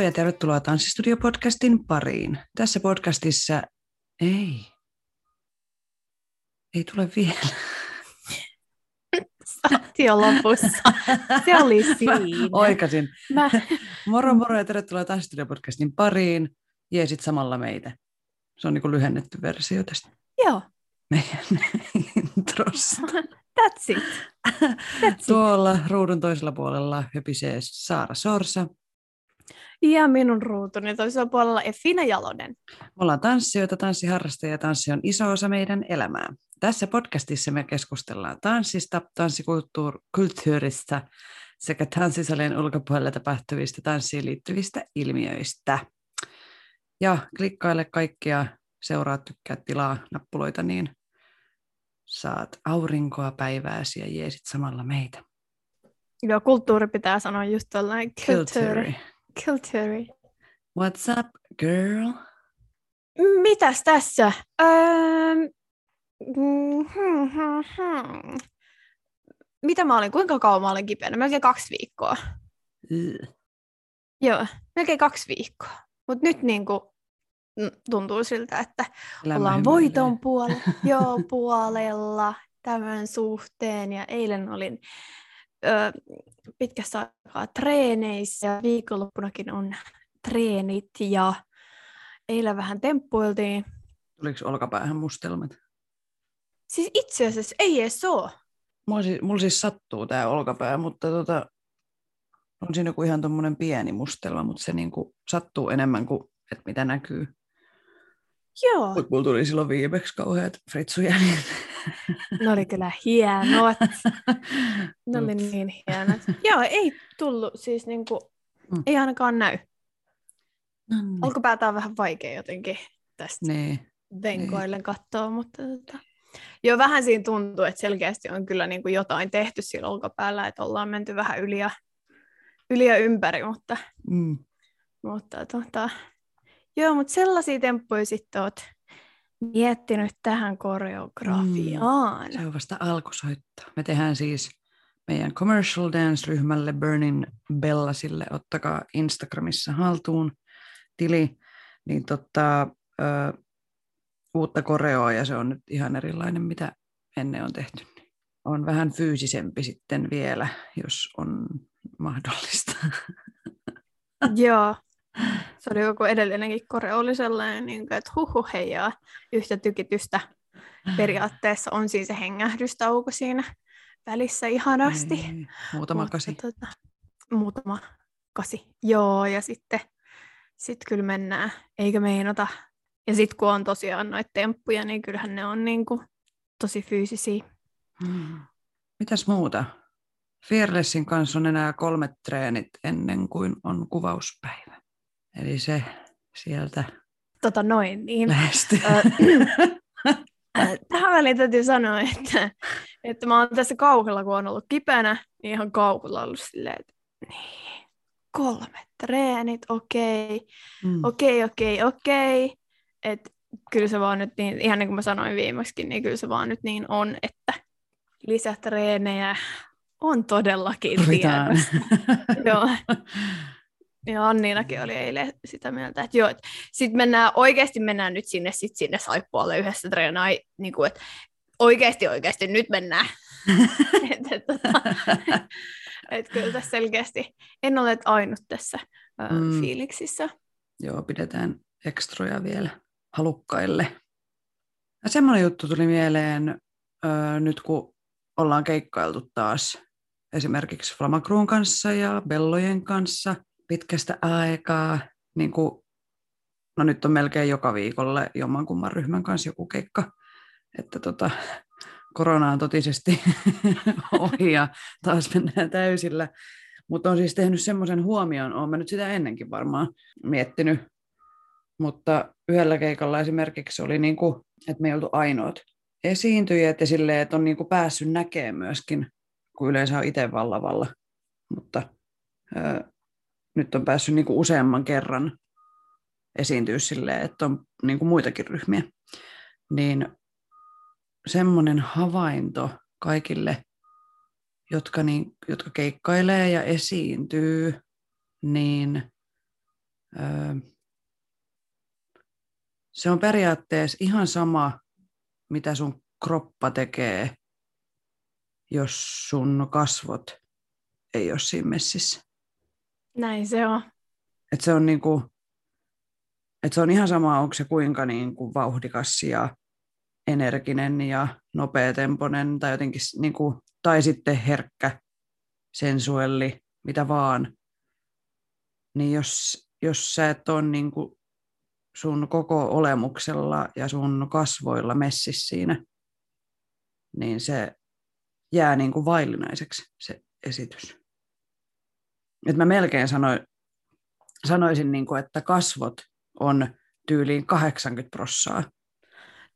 Moro ja tervetuloa Tanssistudio-podcastin pariin. Tässä podcastissa ei, ei tule vielä. Saatiin jo lopussa. Se oli siinä. Mä oikasin. Mä... Moro moro ja tervetuloa Tanssistudio-podcastin pariin. Jeesit samalla meitä. Se on niin kuin lyhennetty versio tästä Joo, meidän introsta. that's it. That's it. Tuolla ruudun toisella puolella höpisee Saara Sorsa. Ja minun ruutuni toisella puolella Effina Jalonen. Me ollaan tanssijoita, tanssiharrastajia ja tanssi on iso osa meidän elämää. Tässä podcastissa me keskustellaan tanssista, tanssikulttuurista sekä tanssisalien ulkopuolella tapahtuvista tanssiin liittyvistä ilmiöistä. Ja klikkaile kaikkia, seuraa, tykkää, tilaa nappuloita, niin saat aurinkoa päivääsi ja jeesit samalla meitä. Joo, kulttuuri pitää sanoa just tällainen kulttuuri. Kulttuuri. What's up, girl? Mitäs tässä? Öö, mm, hmm, hmm, hmm. Mitä mä olin? Kuinka kauan mä olin kipeänä? Melkein kaksi viikkoa. Ugh. Joo, melkein kaksi viikkoa. Mutta nyt niinku tuntuu siltä, että Elämä ollaan voiton puolella, joo, puolella tämän suhteen. Ja eilen olin ö, pitkästä aikaa treeneissä ja viikonloppunakin on treenit ja eilen vähän temppuiltiin. Tuliko olkapäähän mustelmat? Siis itse asiassa ei edes ole. Mulla siis, mulla siis sattuu tämä olkapää, mutta tota, on siinä joku ihan tuommoinen pieni mustelma, mutta se niinku sattuu enemmän kuin että mitä näkyy. Joo, Mut mulla tuli silloin viimeksi kauheat fritsujäljet. ne oli kyllä hienot. Ne oli niin hienot. Joo, ei tullut siis niinku, Mm. ei ainakaan näy. Olkapäätä on vähän vaikea jotenkin tästä Niin. venkoillen katsoa, mutta tota... Joo, vähän siinä tuntuu, että selkeästi on kyllä niin kuin jotain tehty sillä olkapäällä, että ollaan menty vähän yli ja, yli ja ympäri, mutta, Mm. mutta tota... Joo, mutta sellaisia temppuja sitten oot miettinyt tähän koreografiaan. Se on vasta alkusoitto. Me tehdään siis meidän commercial dance-ryhmälle Burning Bellasille, ottakaa Instagramissa haltuun tili, niin tota, ö, uutta koreoa ja se on nyt ihan erilainen, mitä ennen on tehty. On vähän fyysisempi sitten vielä, jos on mahdollista. Joo. Se oli joku edellinenkin koreo oli sellainen, niin kuin, että huhu heijaa yhtä tykitystä. Periaatteessa on siis se hengähdystauko siinä välissä ihanasti. Ei, muutama Mutta kasi. Tota, muutama kasi. Joo, ja sitten sit kyllä mennään, eikä meinata. Ja sitten kun on tosiaan noita temppuja, niin kyllähän ne on niinku tosi fyysisiä. Mm. Mitäs muuta? Fearlessin kanssa on enää kolmet treenit ennen kuin on kuvauspäivä. Eli se sieltä Tota noin, niin. lähestyy. Äh, Tähän väliin täytyy sanoa, että, että mä oon tässä kauhella, kun on ollut kipeänä, niin ihan kauhulla ollut silleen, että niin, kolme treenit, okei, Mm. okei, okei, okei. Että kyllä se vaan nyt niin, ihan niin kuin mä sanoin viimeksi, niin kyllä se vaan nyt niin on, että lisätreenejä on todellakin tiedossa. Joo. Ja Anniinakin oli eilen sitä mieltä, että joo, että sitten mennään, oikeasti mennään nyt sinne, sit sinne saippualle yhdessä treenaa, niin kuin, että oikeasti, oikeasti nyt mennään. että, et, tota, et kyllä tässä selkeästi, en ole ainut tässä ää, Mm. fiiliksissä. Joo, pidetään ekstroja vielä halukkaille. Ja semmoinen juttu tuli mieleen ö, nyt, kun ollaan keikkailtu taas esimerkiksi Flamacruun kanssa ja Bellojen kanssa pitkästä aikaa. Niin kuin, no nyt on melkein joka viikolle jommankumman ryhmän kanssa joku keikka. Että tota, korona on totisesti ohi ja taas mennään täysillä. Mutta on siis tehnyt semmoisen huomion, olen nyt sitä ennenkin varmaan miettinyt, mutta yhdellä keikalla esimerkiksi oli, niin kuin, että me ei oltu ainoat esiintyjät ja silleen, että on niin kuin päässyt näkemään myöskin, kun yleensä on itse vallavalla, mutta nyt on päässyt niin kuin useamman kerran esiintyä silleen, että on niin kuin muitakin ryhmiä. Niin semmoinen havainto kaikille, jotka, niin, jotka keikkailee ja esiintyy, niin öö, se on periaatteessa ihan sama, mitä sun kroppa tekee, jos sun kasvot ei ole siinä messissä. Näin se on. Et se on niinku, et se on ihan sama, onko se kuinka niinku vauhdikas ja energinen ja nopeatempoinen tai jotenkin niinku, tai sitten herkkä, sensuelli, mitä vaan. Niin jos, jos sä et ole niinku sun koko olemuksella ja sun kasvoilla messissä siinä, niin se jää niin vaillinaiseksi se esitys. Et mä melkein sanoin, sanoisin, niin kuin, että kasvot on tyyliin 80 prossaa.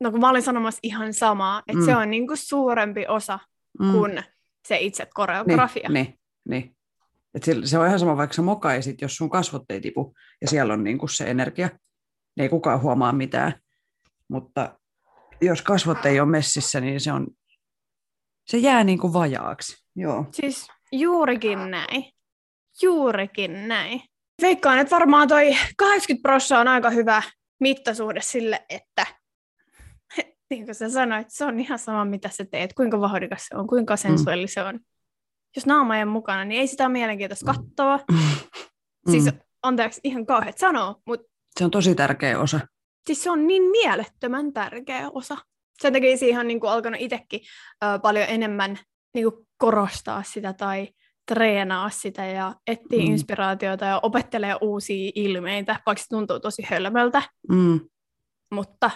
No kun mä olin sanomassa ihan samaa, että mm. se on niin kuin suurempi osa mm. kuin se itse koreografia. Niin, niin, niin. Et se on ihan sama, vaikka sä mokaisit, jos sun kasvot ei tipu ja siellä on niin kuin se energia, niin ei kukaan huomaa mitään. Mutta jos kasvot ei ole messissä, niin se, on, se jää niin kuin vajaaksi. Joo. Siis juurikin näin. Juurikin näin. Veikkaan, että varmaan toi 80 prosenttia on aika hyvä mittasuhde sille, että niin kuin sä sanoit, se on ihan sama, mitä sä teet, kuinka vahdikas se on, kuinka sensuelli mm. se on. Jos naama ei mukana, niin ei sitä ole mielenkiintoista katsoa. Mm. Siis anteeksi, ihan kauheat sanoa, mutta se on tosi tärkeä osa. Siis se on niin mielettömän tärkeä osa. Sen takia siihen on niin kuin alkanut itsekin ö, paljon enemmän niin kuin korostaa sitä tai treenaa sitä ja etsiä mm. inspiraatiota ja opettelee uusia ilmeitä, vaikka se tuntuu tosi hölmöltä. Mm. Mutta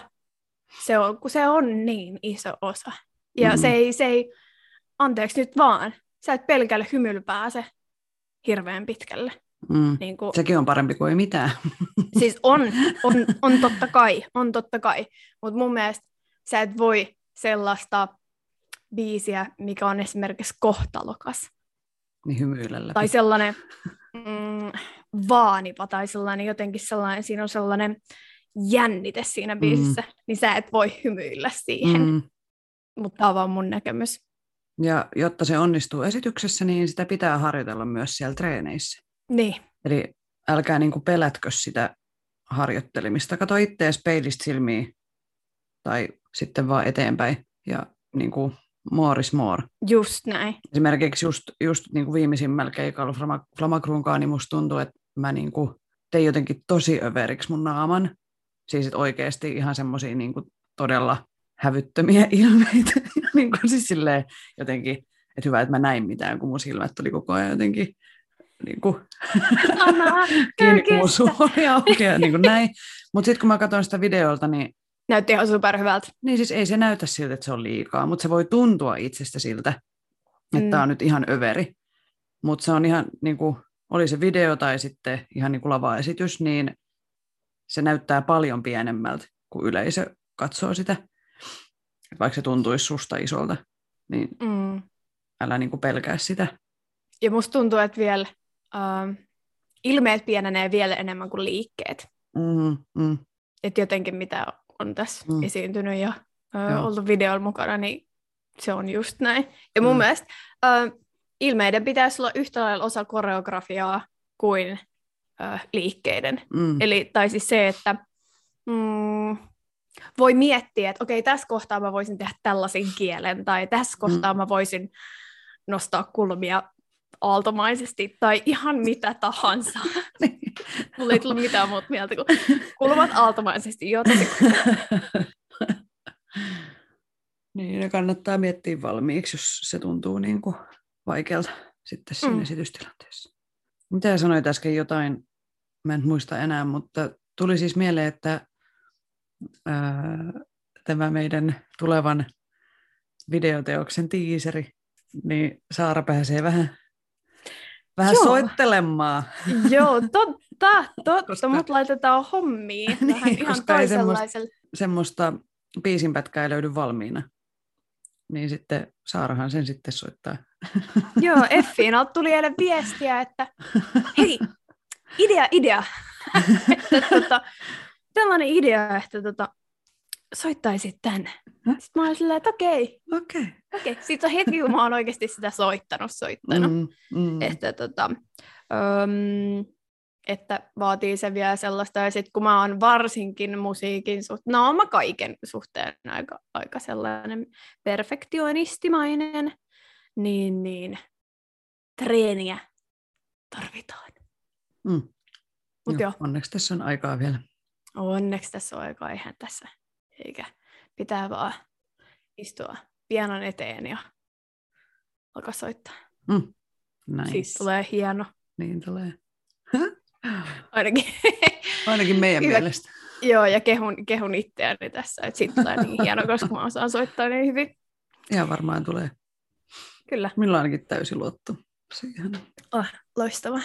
se on, kun se on niin iso osa. Ja mm. se, ei, se ei, anteeksi nyt vaan, sä et pelkällä hymyllä pääse hirveän pitkälle. Mm. Niin kuin, Sekin on parempi kuin ei mitään. Siis on, on, on totta kai, on totta kai. Mutta mun mielestä sä et voi sellaista biisiä, mikä on esimerkiksi kohtalokas. Niin hymyilellä. Tai sellainen mm, vaanipa tai sellainen jotenkin sellainen, siinä on sellainen jännite siinä mm. biisissä, mm. niin sä et voi hymyillä siihen. Mm. Mutta tämä on vaan mun näkemys. Ja jotta se onnistuu esityksessä, niin sitä pitää harjoitella myös siellä treeneissä. Niin. Eli älkää niin kuin pelätkö sitä harjoittelemista. Kato itseäsi peilistä silmiin tai sitten vaan eteenpäin ja niin kuin more is more. Just näin. Esimerkiksi just, just niin kuin viimeisimmällä keikalla Flamakruunkaan, niin musta tuntuu, että mä niin kuin tein jotenkin tosi överiksi mun naaman. Siis että oikeasti ihan semmoisia niin todella hävyttömiä ilmeitä. niin kuin siis silleen jotenkin, että hyvä, että mä näin mitään, kun mun silmät oli koko ajan jotenkin niin kuin, kiinni kuin suoria aukeaa, niin kuin näin. Mutta sitten kun mä katson sitä videolta, niin Näytti ihan superhyvältä. Niin siis ei se näytä siltä, että se on liikaa, mutta se voi tuntua itsestä siltä, että mm. on nyt ihan överi. Mutta se on ihan, niin kuin, oli se video tai sitten ihan niin kuin lavaesitys, niin se näyttää paljon pienemmältä, kun yleisö katsoo sitä. Vaikka se tuntuisi susta isolta, niin mm. älä niin kuin pelkää sitä. Ja musta tuntuu, että vielä uh, ilmeet pienenee vielä enemmän kuin liikkeet. Mm, mm. Että jotenkin mitä on tässä mm. esiintynyt ja uh, ollut videolla mukana, niin se on just näin. Ja mun mm. mielestä uh, ilmeiden pitäisi olla yhtä lailla osa koreografiaa kuin uh, liikkeiden. Mm. Eli, tai siis se, että mm, voi miettiä, että okei, tässä kohtaa mä voisin tehdä tällaisen kielen, tai tässä kohtaa mm. mä voisin nostaa kulmia aaltomaisesti tai ihan mitä tahansa. Niin. Mulla ei tullut mitään muuta mieltä kuin kulmat aaltomaisesti. Joo, niin, ne kannattaa miettiä valmiiksi, jos se tuntuu niin kuin vaikealta sitten siinä mm. esitystilanteessa. Mitä sanoit äsken jotain, mä en muista enää, mutta tuli siis mieleen, että ää, tämä meidän tulevan videoteoksen tiiseri, niin Saara pääsee vähän vähän Joo. soittelemaan. Joo, totta, totta, Koska- mut laitetaan hommiin vähän Niin, ihan koska ei semmoista-. Semmoista biisinpätkää ei löydy valmiina. Niin sitten Saarahan sen sitten soittaa. Joo, Effiinalta tuli eilen viestiä, että hei, idea, idea. että tota, tällainen idea, että tota, soittaisit tänne. Häh? Sitten mä olin silleen, että okei, Okei. okei. Sitten on hetki, kun mä oon oikeasti sitä soittanut, soittanut. Mm, mm. Että, tota, öm, että vaatii se vielä sellaista. Ja sitten kun mä oon varsinkin musiikin suhteen, no mä kaiken suhteen aika, aika sellainen perfektionistimainen, niin, niin treeniä tarvitaan. Mm. Mut joo, Onneksi tässä on aikaa vielä. onneksi tässä on aika eihän tässä, eikä pitää vaan istua pianon eteen ja alkaa soittaa. Mm. Näin. Siis tulee hieno, Niin tulee. ainakin. Ainakin meidän Hyvä. mielestä. Joo, ja kehun, kehun itseäni tässä, että sitten tulee niin hieno, koska mä osaan soittaa niin hyvin. Ihan varmaan tulee. Kyllä, Minulla on ainakin täysi luotto siihen. oh, loistavaa.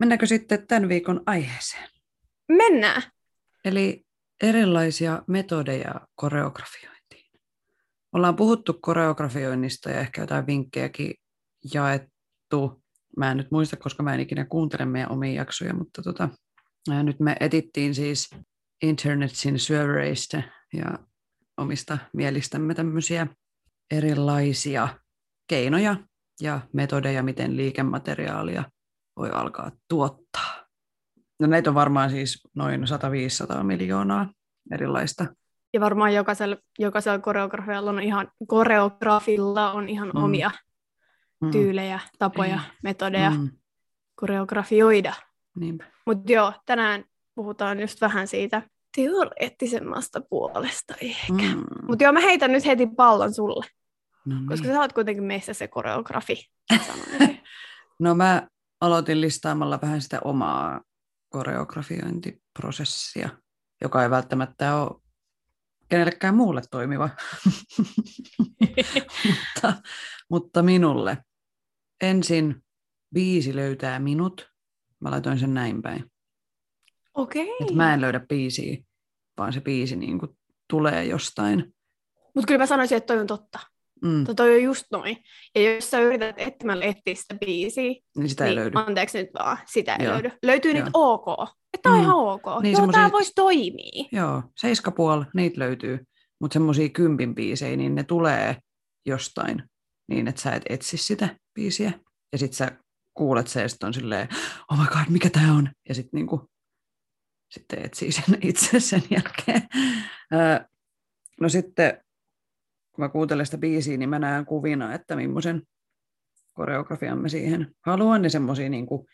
Mennäänkö sitten tämän viikon aiheeseen? Mennään. Eli erilaisia metodeja koreografiointiin. Ollaan puhuttu koreografioinnista ja ehkä jotain vinkkejäkin jaettu. Mä en nyt muista, koska mä en ikinä kuuntele meidän omia jaksoja, mutta tota, nyt me etittiin siis internetin syövereistä ja omista mielistämme tämmöisiä erilaisia keinoja ja metodeja, miten liikemateriaalia voi alkaa tuottaa. No näitä on varmaan siis noin 100-500 miljoonaa erilaista. Ja varmaan jokaisella, jokaisella koreografialla on ihan, koreografilla on ihan Mm. omia Mm, tyylejä, tapoja, Mm. metodeja mm. koreografioida. Mutta joo, tänään puhutaan just vähän siitä teoreettisemmasta puolesta ehkä. Mm. Mutta joo, mä heitän nyt heti pallon sulle, No, koska niin. sä oot kuitenkin meissä se koreografi. no mä aloitin listaamalla vähän sitä omaa koreografiointiprosessia, joka ei välttämättä ole kenellekään muulle toimiva, mutta, mutta minulle. Ensin biisi löytää minut. Mä laitoin sen näin päin. Okei. Että mä en löydä biisiä, vaan se biisi niin kuin tulee jostain. Mutta kyllä mä sanoisin, että toi on totta. Mm, Tai toi on just noin. Ja jos sä yrität etsimällä etsiä sitä biisiä, niin sitä ei niin löydy. anteeksi nyt vaan, sitä ei Joo. löydy. Löytyy Joo. niitä ok. Että on Mm. ihan ok. Niin, Joo, semmosia- voisi toimia. Joo, seiskapuol, niitä löytyy, mutta semmoisia kympin biisejä, niin ne tulee jostain niin, että sä et etsi sitä biisiä. Ja sit sä kuulet se ja sit on silleen, oh my god, mikä tää on? Ja sit niinku, sitten etsii sen itse sen jälkeen. No sitten, kun mä kuuntelen sitä biisiä, niin mä näen kuvina, että millaisen koreografian mä siihen haluan, ja semmoisia niinku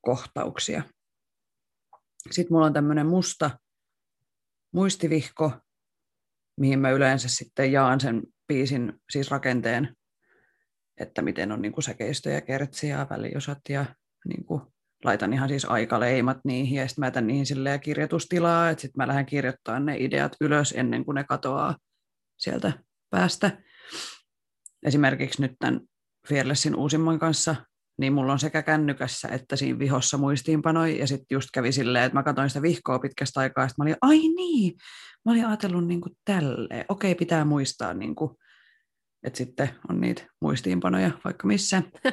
kohtauksia. Sitten mulla on tämmöinen musta muistivihko, mihin mä yleensä sitten jaan sen biisin, siis rakenteen, että miten on niin kuin säkeistöjä, kertsiä ja väliosat ja niin kuin laitan ihan siis aikaleimat niihin ja sitten mä jätän niihin kirjoitustilaa, että sitten mä lähden kirjoittamaan ne ideat ylös ennen kuin ne katoaa sieltä päästä. Esimerkiksi nyt tämän Fearlessin uusimman kanssa, niin mulla on sekä kännykässä että siinä vihossa muistiinpanoi, ja sitten just kävi silleen, että mä katsoin sitä vihkoa pitkästä aikaa, sit mä olin, ai niin, mä olin ajatellut niin kuin tälleen, okei, pitää muistaa, niin kuin, että sitten on niitä muistiinpanoja vaikka missä.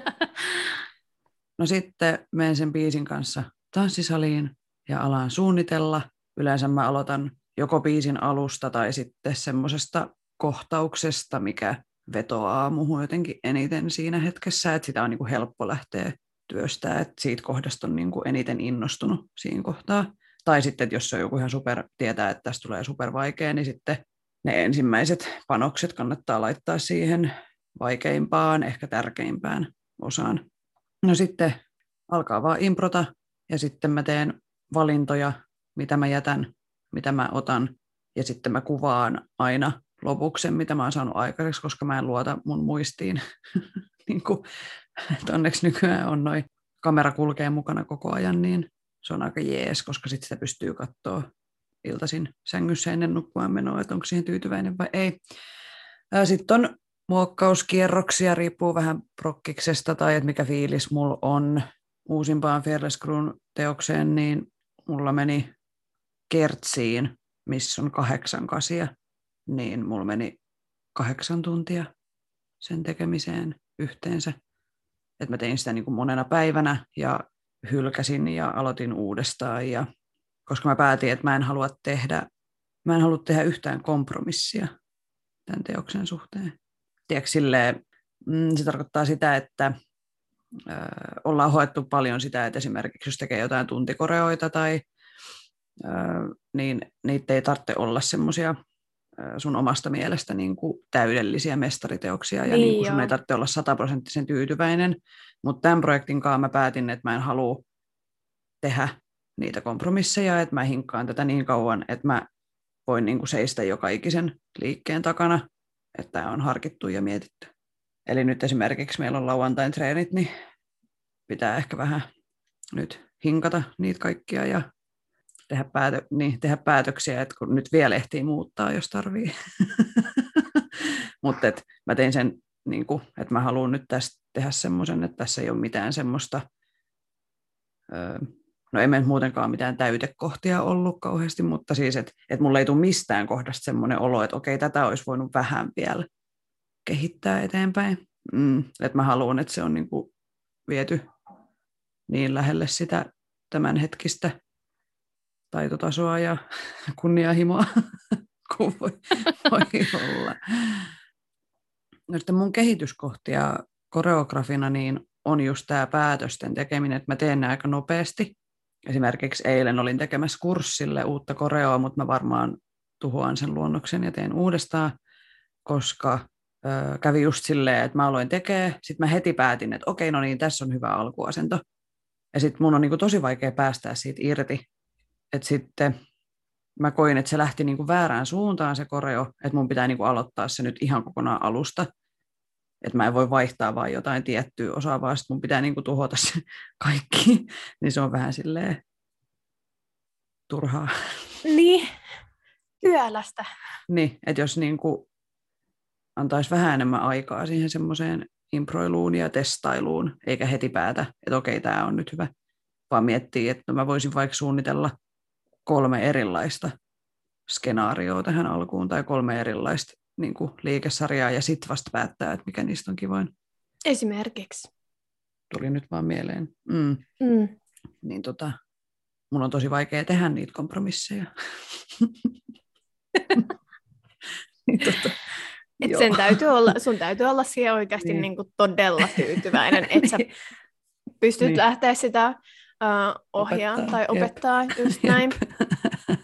No sitten menen sen biisin kanssa tanssisaliin ja alan suunnitella. Yleensä mä aloitan joko biisin alusta tai sitten semmoisesta kohtauksesta, mikä vetoaa muuhun jotenkin eniten siinä hetkessä, että sitä on niin kuin helppo lähteä työstää, että siitä kohdasta on niin kuin eniten innostunut siinä kohtaa. Tai sitten, että jos se on joku ihan super, tietää, että tästä tulee super vaikea, niin sitten ne ensimmäiset panokset kannattaa laittaa siihen vaikeimpaan, ehkä tärkeimpään osaan. No sitten alkaa vaan improta ja sitten mä teen valintoja, mitä mä jätän, mitä mä otan ja sitten mä kuvaan aina lopuksen, mitä mä oon saanut aikaiseksi, koska mä en luota mun muistiin. niin kuin, onneksi nykyään on noin kamera kulkee mukana koko ajan, niin se on aika jees, koska sitten sitä pystyy katsoa iltaisin sängyssä ennen nukkua menoa, että onko siihen tyytyväinen vai ei. Sitten on muokkauskierroksia, riippuu vähän prokkiksesta tai että mikä fiilis mulla on uusimpaan Fearless Crewn teokseen, niin mulla meni kertsiin, missä on kahdeksan kasia, niin mulla meni kahdeksan tuntia sen tekemiseen yhteensä. Et mä tein sitä niin kuin monena päivänä ja hylkäsin ja aloitin uudestaan. Ja, koska mä päätin, että mä en halua tehdä, mä en halua tehdä yhtään kompromissia tämän teoksen suhteen. Tiedätkö, silleen, mm, se tarkoittaa sitä, että ö, ollaan hoettu paljon sitä, että esimerkiksi jos tekee jotain tuntikoreoita tai ö, niin niitä ei tarvitse olla semmoisia sun omasta mielestä niin kuin täydellisiä mestariteoksia ja niin, niin kuin sun ei tarvitse olla sataprosenttisen tyytyväinen, mutta tämän projektin kanssa mä päätin, että mä en halua tehdä niitä kompromisseja, että mä hinkkaan tätä niin kauan, että mä voin niin kuin seistä joka ikisen liikkeen takana, että tämä on harkittu ja mietitty. Eli nyt esimerkiksi meillä on lauantain treenit, niin pitää ehkä vähän nyt hinkata niitä kaikkia ja tehdä, päätö, niin, tehdä päätöksiä, että kun nyt vielä ehtii muuttaa, jos tarvii. Mutta mä tein sen, niin kuin, että mä haluan nyt tästä tehdä semmoisen, että tässä ei ole mitään semmoista, öö, no ei muutenkaan mitään täytekohtia ollut kauheasti, mutta siis, että, että mulla ei tule mistään kohdasta semmoinen olo, että okei, tätä olisi voinut vähän vielä kehittää eteenpäin. Mm, että mä haluan, että se on niin kuin viety niin lähelle sitä tämänhetkistä taitotasoa ja kunnianhimoa kuin voi, voi olla. No sitten mun kehityskohtia koreografina niin on just tämä päätösten tekeminen, että mä teen ne aika nopeasti. Esimerkiksi eilen olin tekemässä kurssille uutta koreoa, mutta mä varmaan tuhoan sen luonnoksen ja teen uudestaan, koska ö, kävi just silleen, että mä aloin tekemään, sitten mä heti päätin, että okei, no niin, tässä on hyvä alkuasento. Ja sitten mun on niin tosi vaikea päästää siitä irti, että sitten mä koin, että se lähti niin kuin väärään suuntaan se koreo, että mun pitää niin kuin aloittaa se nyt ihan kokonaan alusta. Että mä en voi vaihtaa vain jotain tiettyä osaa, vaan mun pitää niin kuin tuhota se kaikki. niin se on vähän silleen turhaa. Niin, työlästä. Niin, että jos niin kuin antaisi vähän enemmän aikaa siihen semmoiseen improiluun ja testailuun, eikä heti päätä, että okei, tämä on nyt hyvä, vaan miettii, että mä voisin vaikka suunnitella kolme erilaista skenaarioa tähän alkuun tai kolme erilaista niin kuin liikesarjaa ja sitten vasta päättää, että mikä niistä on kivoin. Esimerkiksi. Tuli nyt vaan mieleen. Mm. Mm. Niin tota, mun on tosi vaikea tehdä niitä kompromisseja. niin tota, Et sen täytyy olla, sun täytyy olla siihen oikeasti niin. Niin kuin todella tyytyväinen, että sä pystyt niin. lähteä sitä uh, ohjaa opettaa, tai opettaa, jep. just näin.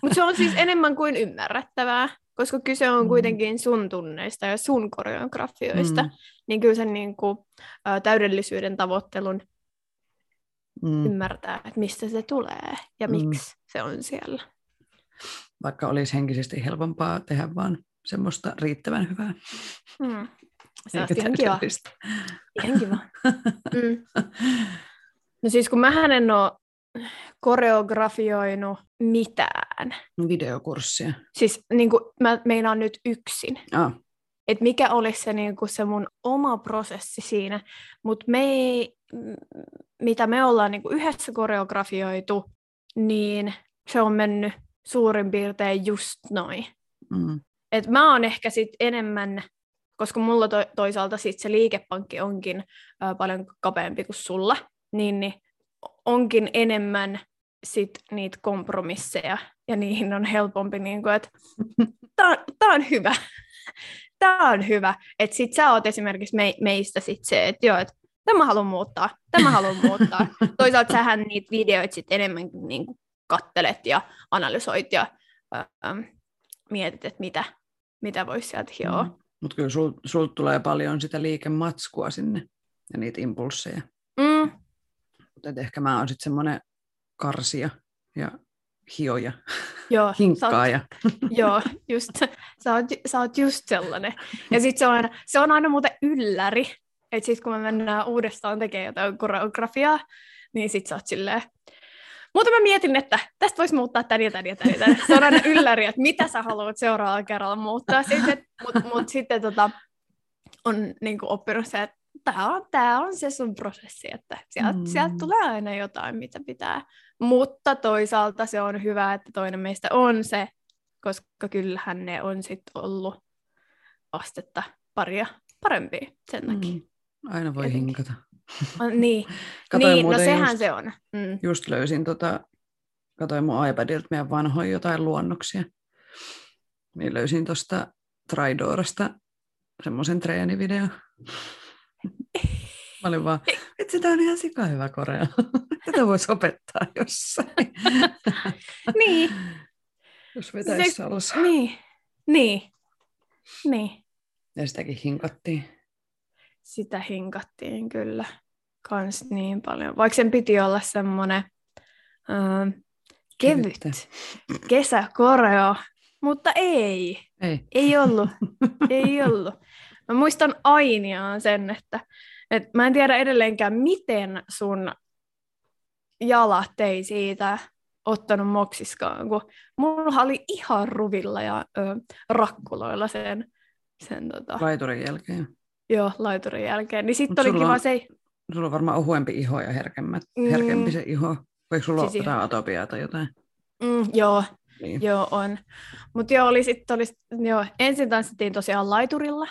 Mutta se on siis enemmän kuin ymmärrettävää, koska kyse on mm. kuitenkin sun tunneista ja sun koreografioista, mm. niin kyllä sen niin kuin, uh, täydellisyyden tavoittelun mm. ymmärtää, että mistä se tulee ja mm. miksi se on siellä. Vaikka olisi henkisesti helpompaa tehdä vaan semmoista riittävän hyvää. Mm. Se on ihan kiva. Ihan kiva. Mm. No siis kun mä en ole koreografioinut mitään. Videokurssia. Siis niin kuin, mä meinaan nyt yksin. Ah. Et mikä olisi se, niin kuin se mun oma prosessi siinä. Mutta me ei, mitä me ollaan niin kuin yhdessä koreografioitu, niin se on mennyt suurin piirtein just noin. Mm. Et mä oon ehkä sit enemmän, koska mulla to, toisaalta sit se liikepankki onkin ö, paljon kapeampi kuin sulla, niin, niin onkin enemmän sit niitä kompromisseja, ja niihin on helpompi, niin kuin, että tämä on hyvä, tämä on hyvä, että sit sä oot esimerkiksi me, meistä sit se, että joo, että tämä haluan muuttaa, tämä haluan muuttaa. Toisaalta sähän niitä videoita sit enemmän niin kuin kattelet ja analysoit ja ähm, mietit, että mitä, mitä voisi sieltä hioa. Mm. Mutta kyllä sul, sul tulee paljon sitä liikematskua sinne ja niitä impulseja. Mm, että ehkä mä oon sitten semmoinen karsia ja hioja, joo, hinkkaaja. Oot, joo, just, sä oot, sä oot just sellainen. Ja sitten se on, se on aina muuten ylläri, että sitten kun me mennään uudestaan tekemään jotain koreografiaa, niin sitten sä oot silleen, Mutta mä mietin, että tästä voisi muuttaa tän ja tän ja tän ja tän. Se on aina ylläri, että mitä sä haluat seuraavalla kerralla muuttaa. Sitten, mutta mut sitten tota, on niin kuin oppinut se, että tämä on, tää on se sun prosessi, että sieltä, mm. sieltä tulee aina jotain, mitä pitää. Mutta toisaalta se on hyvä, että toinen meistä on se, koska kyllähän ne on sitten ollut astetta paria parempia sen takia. Mm. Aina voi Jotenkin. hinkata. niin, niin no sehän just, se on. Mm. Just löysin, tota, katoin mun iPadilta meidän vanhoja jotain luonnoksia. Niin löysin tuosta Tridorasta semmoisen treenivideon. Mä olin vaan, että tämä on ihan sika hyvä korea. Tätä voisi opettaa jossain. niin. Jos vetäisi se, alussa. Niin, niin, niin. Ja sitäkin hinkattiin. Sitä hinkattiin kyllä kans niin paljon. Vaikka sen piti olla semmoinen äh, kevyt kesäkoreo, mutta ei. Ei, ei ollut. ei ollut. Mä muistan ainiaan sen, että, että mä en tiedä edelleenkään, miten sun jalat ei siitä ottanut moksiskaan, kun mulla oli ihan ruvilla ja ö, rakkuloilla sen, sen tota... Laiturin jälkeen. Joo, laiturin jälkeen. Niin sitten oli kiva se... Sulla on varmaan ohuempi iho ja herkemmät, mm. herkempi se iho. Voiko sulla siis olla atopiaa tai jotain? Mm, joo, niin. joo on. Mutta joo, oli sit, oli, joo, ensin tanssittiin tosiaan laiturilla.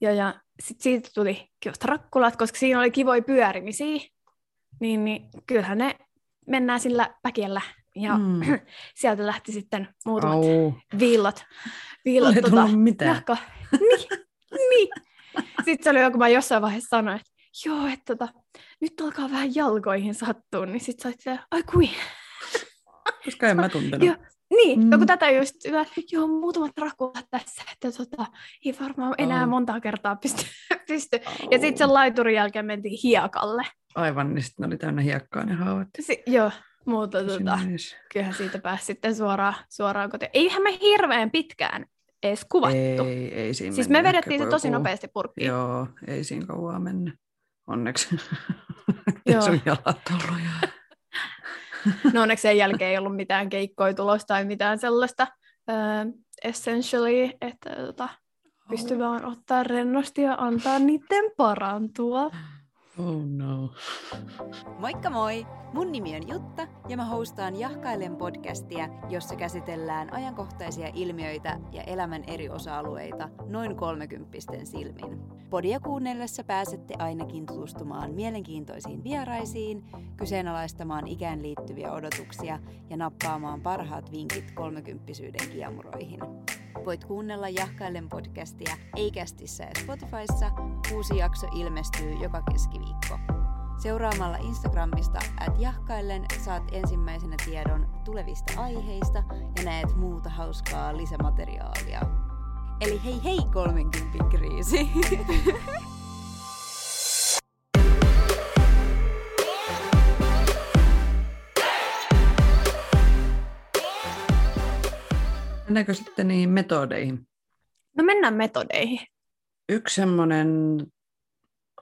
Ja, ja sitten siitä tuli kivasta rakkulat, koska siinä oli kivoja pyörimisiä. Niin, niin kyllähän ne mennään sillä päkiellä. Ja mm. sieltä lähti sitten muutamat Au. viillot. viillot Ei tota, mitään. Nahka. Niin, niin. Sitten se oli joku, mä jossain vaiheessa sanoin, että joo, että tota, nyt alkaa vähän jalkoihin sattua, niin sitten sä oot ai kui. Koska en mä tuntenut. Joo, niin, mm. joku tätä just, joo, muutamat rakulat tässä, että tota, ei varmaan enää oh. monta kertaa pysty. pysty. Oh. Ja sitten sen laiturin jälkeen mentiin hiekalle. Aivan, niin sitten oli täynnä hiekkaa ne hauat. Si- joo, mutta tota, kyllähän siitä pääsi sitten suoraan, suoraan kotiin. Eihän me hirveän pitkään edes kuvattu. Ei, ei siinä Siis me vedettiin se tosi joku... nopeasti purkkiin. Joo, ei siinä kauan mennyt. Onneksi. Joo. sun jalat ollut. No onneksi sen jälkeen ei ollut mitään keikkoja tulosta tai mitään sellaista uh, essentially, että tota, pystyy vaan ottaa rennosti ja antaa niiden parantua. Oh no. Moikka moi! Mun nimi on Jutta ja mä hostaan Jahkailen podcastia, jossa käsitellään ajankohtaisia ilmiöitä ja elämän eri osa-alueita noin kolmekymppisten silmin. Podia kuunnellessa pääsette ainakin tutustumaan mielenkiintoisiin vieraisiin, kyseenalaistamaan ikään liittyviä odotuksia ja nappaamaan parhaat vinkit kolmekymppisyyden kiemuroihin. Voit kuunnella Jahkailen podcastia Eikästissä ja Spotifyssa. Uusi jakso ilmestyy joka keskiviikko. Seuraamalla Instagramista at jahkaillen saat ensimmäisenä tiedon tulevista aiheista ja näet muuta hauskaa lisämateriaalia. Eli hei hei 30 kriisi! Mennäänkö sitten niihin metodeihin? No mennään metodeihin. Yksi semmoinen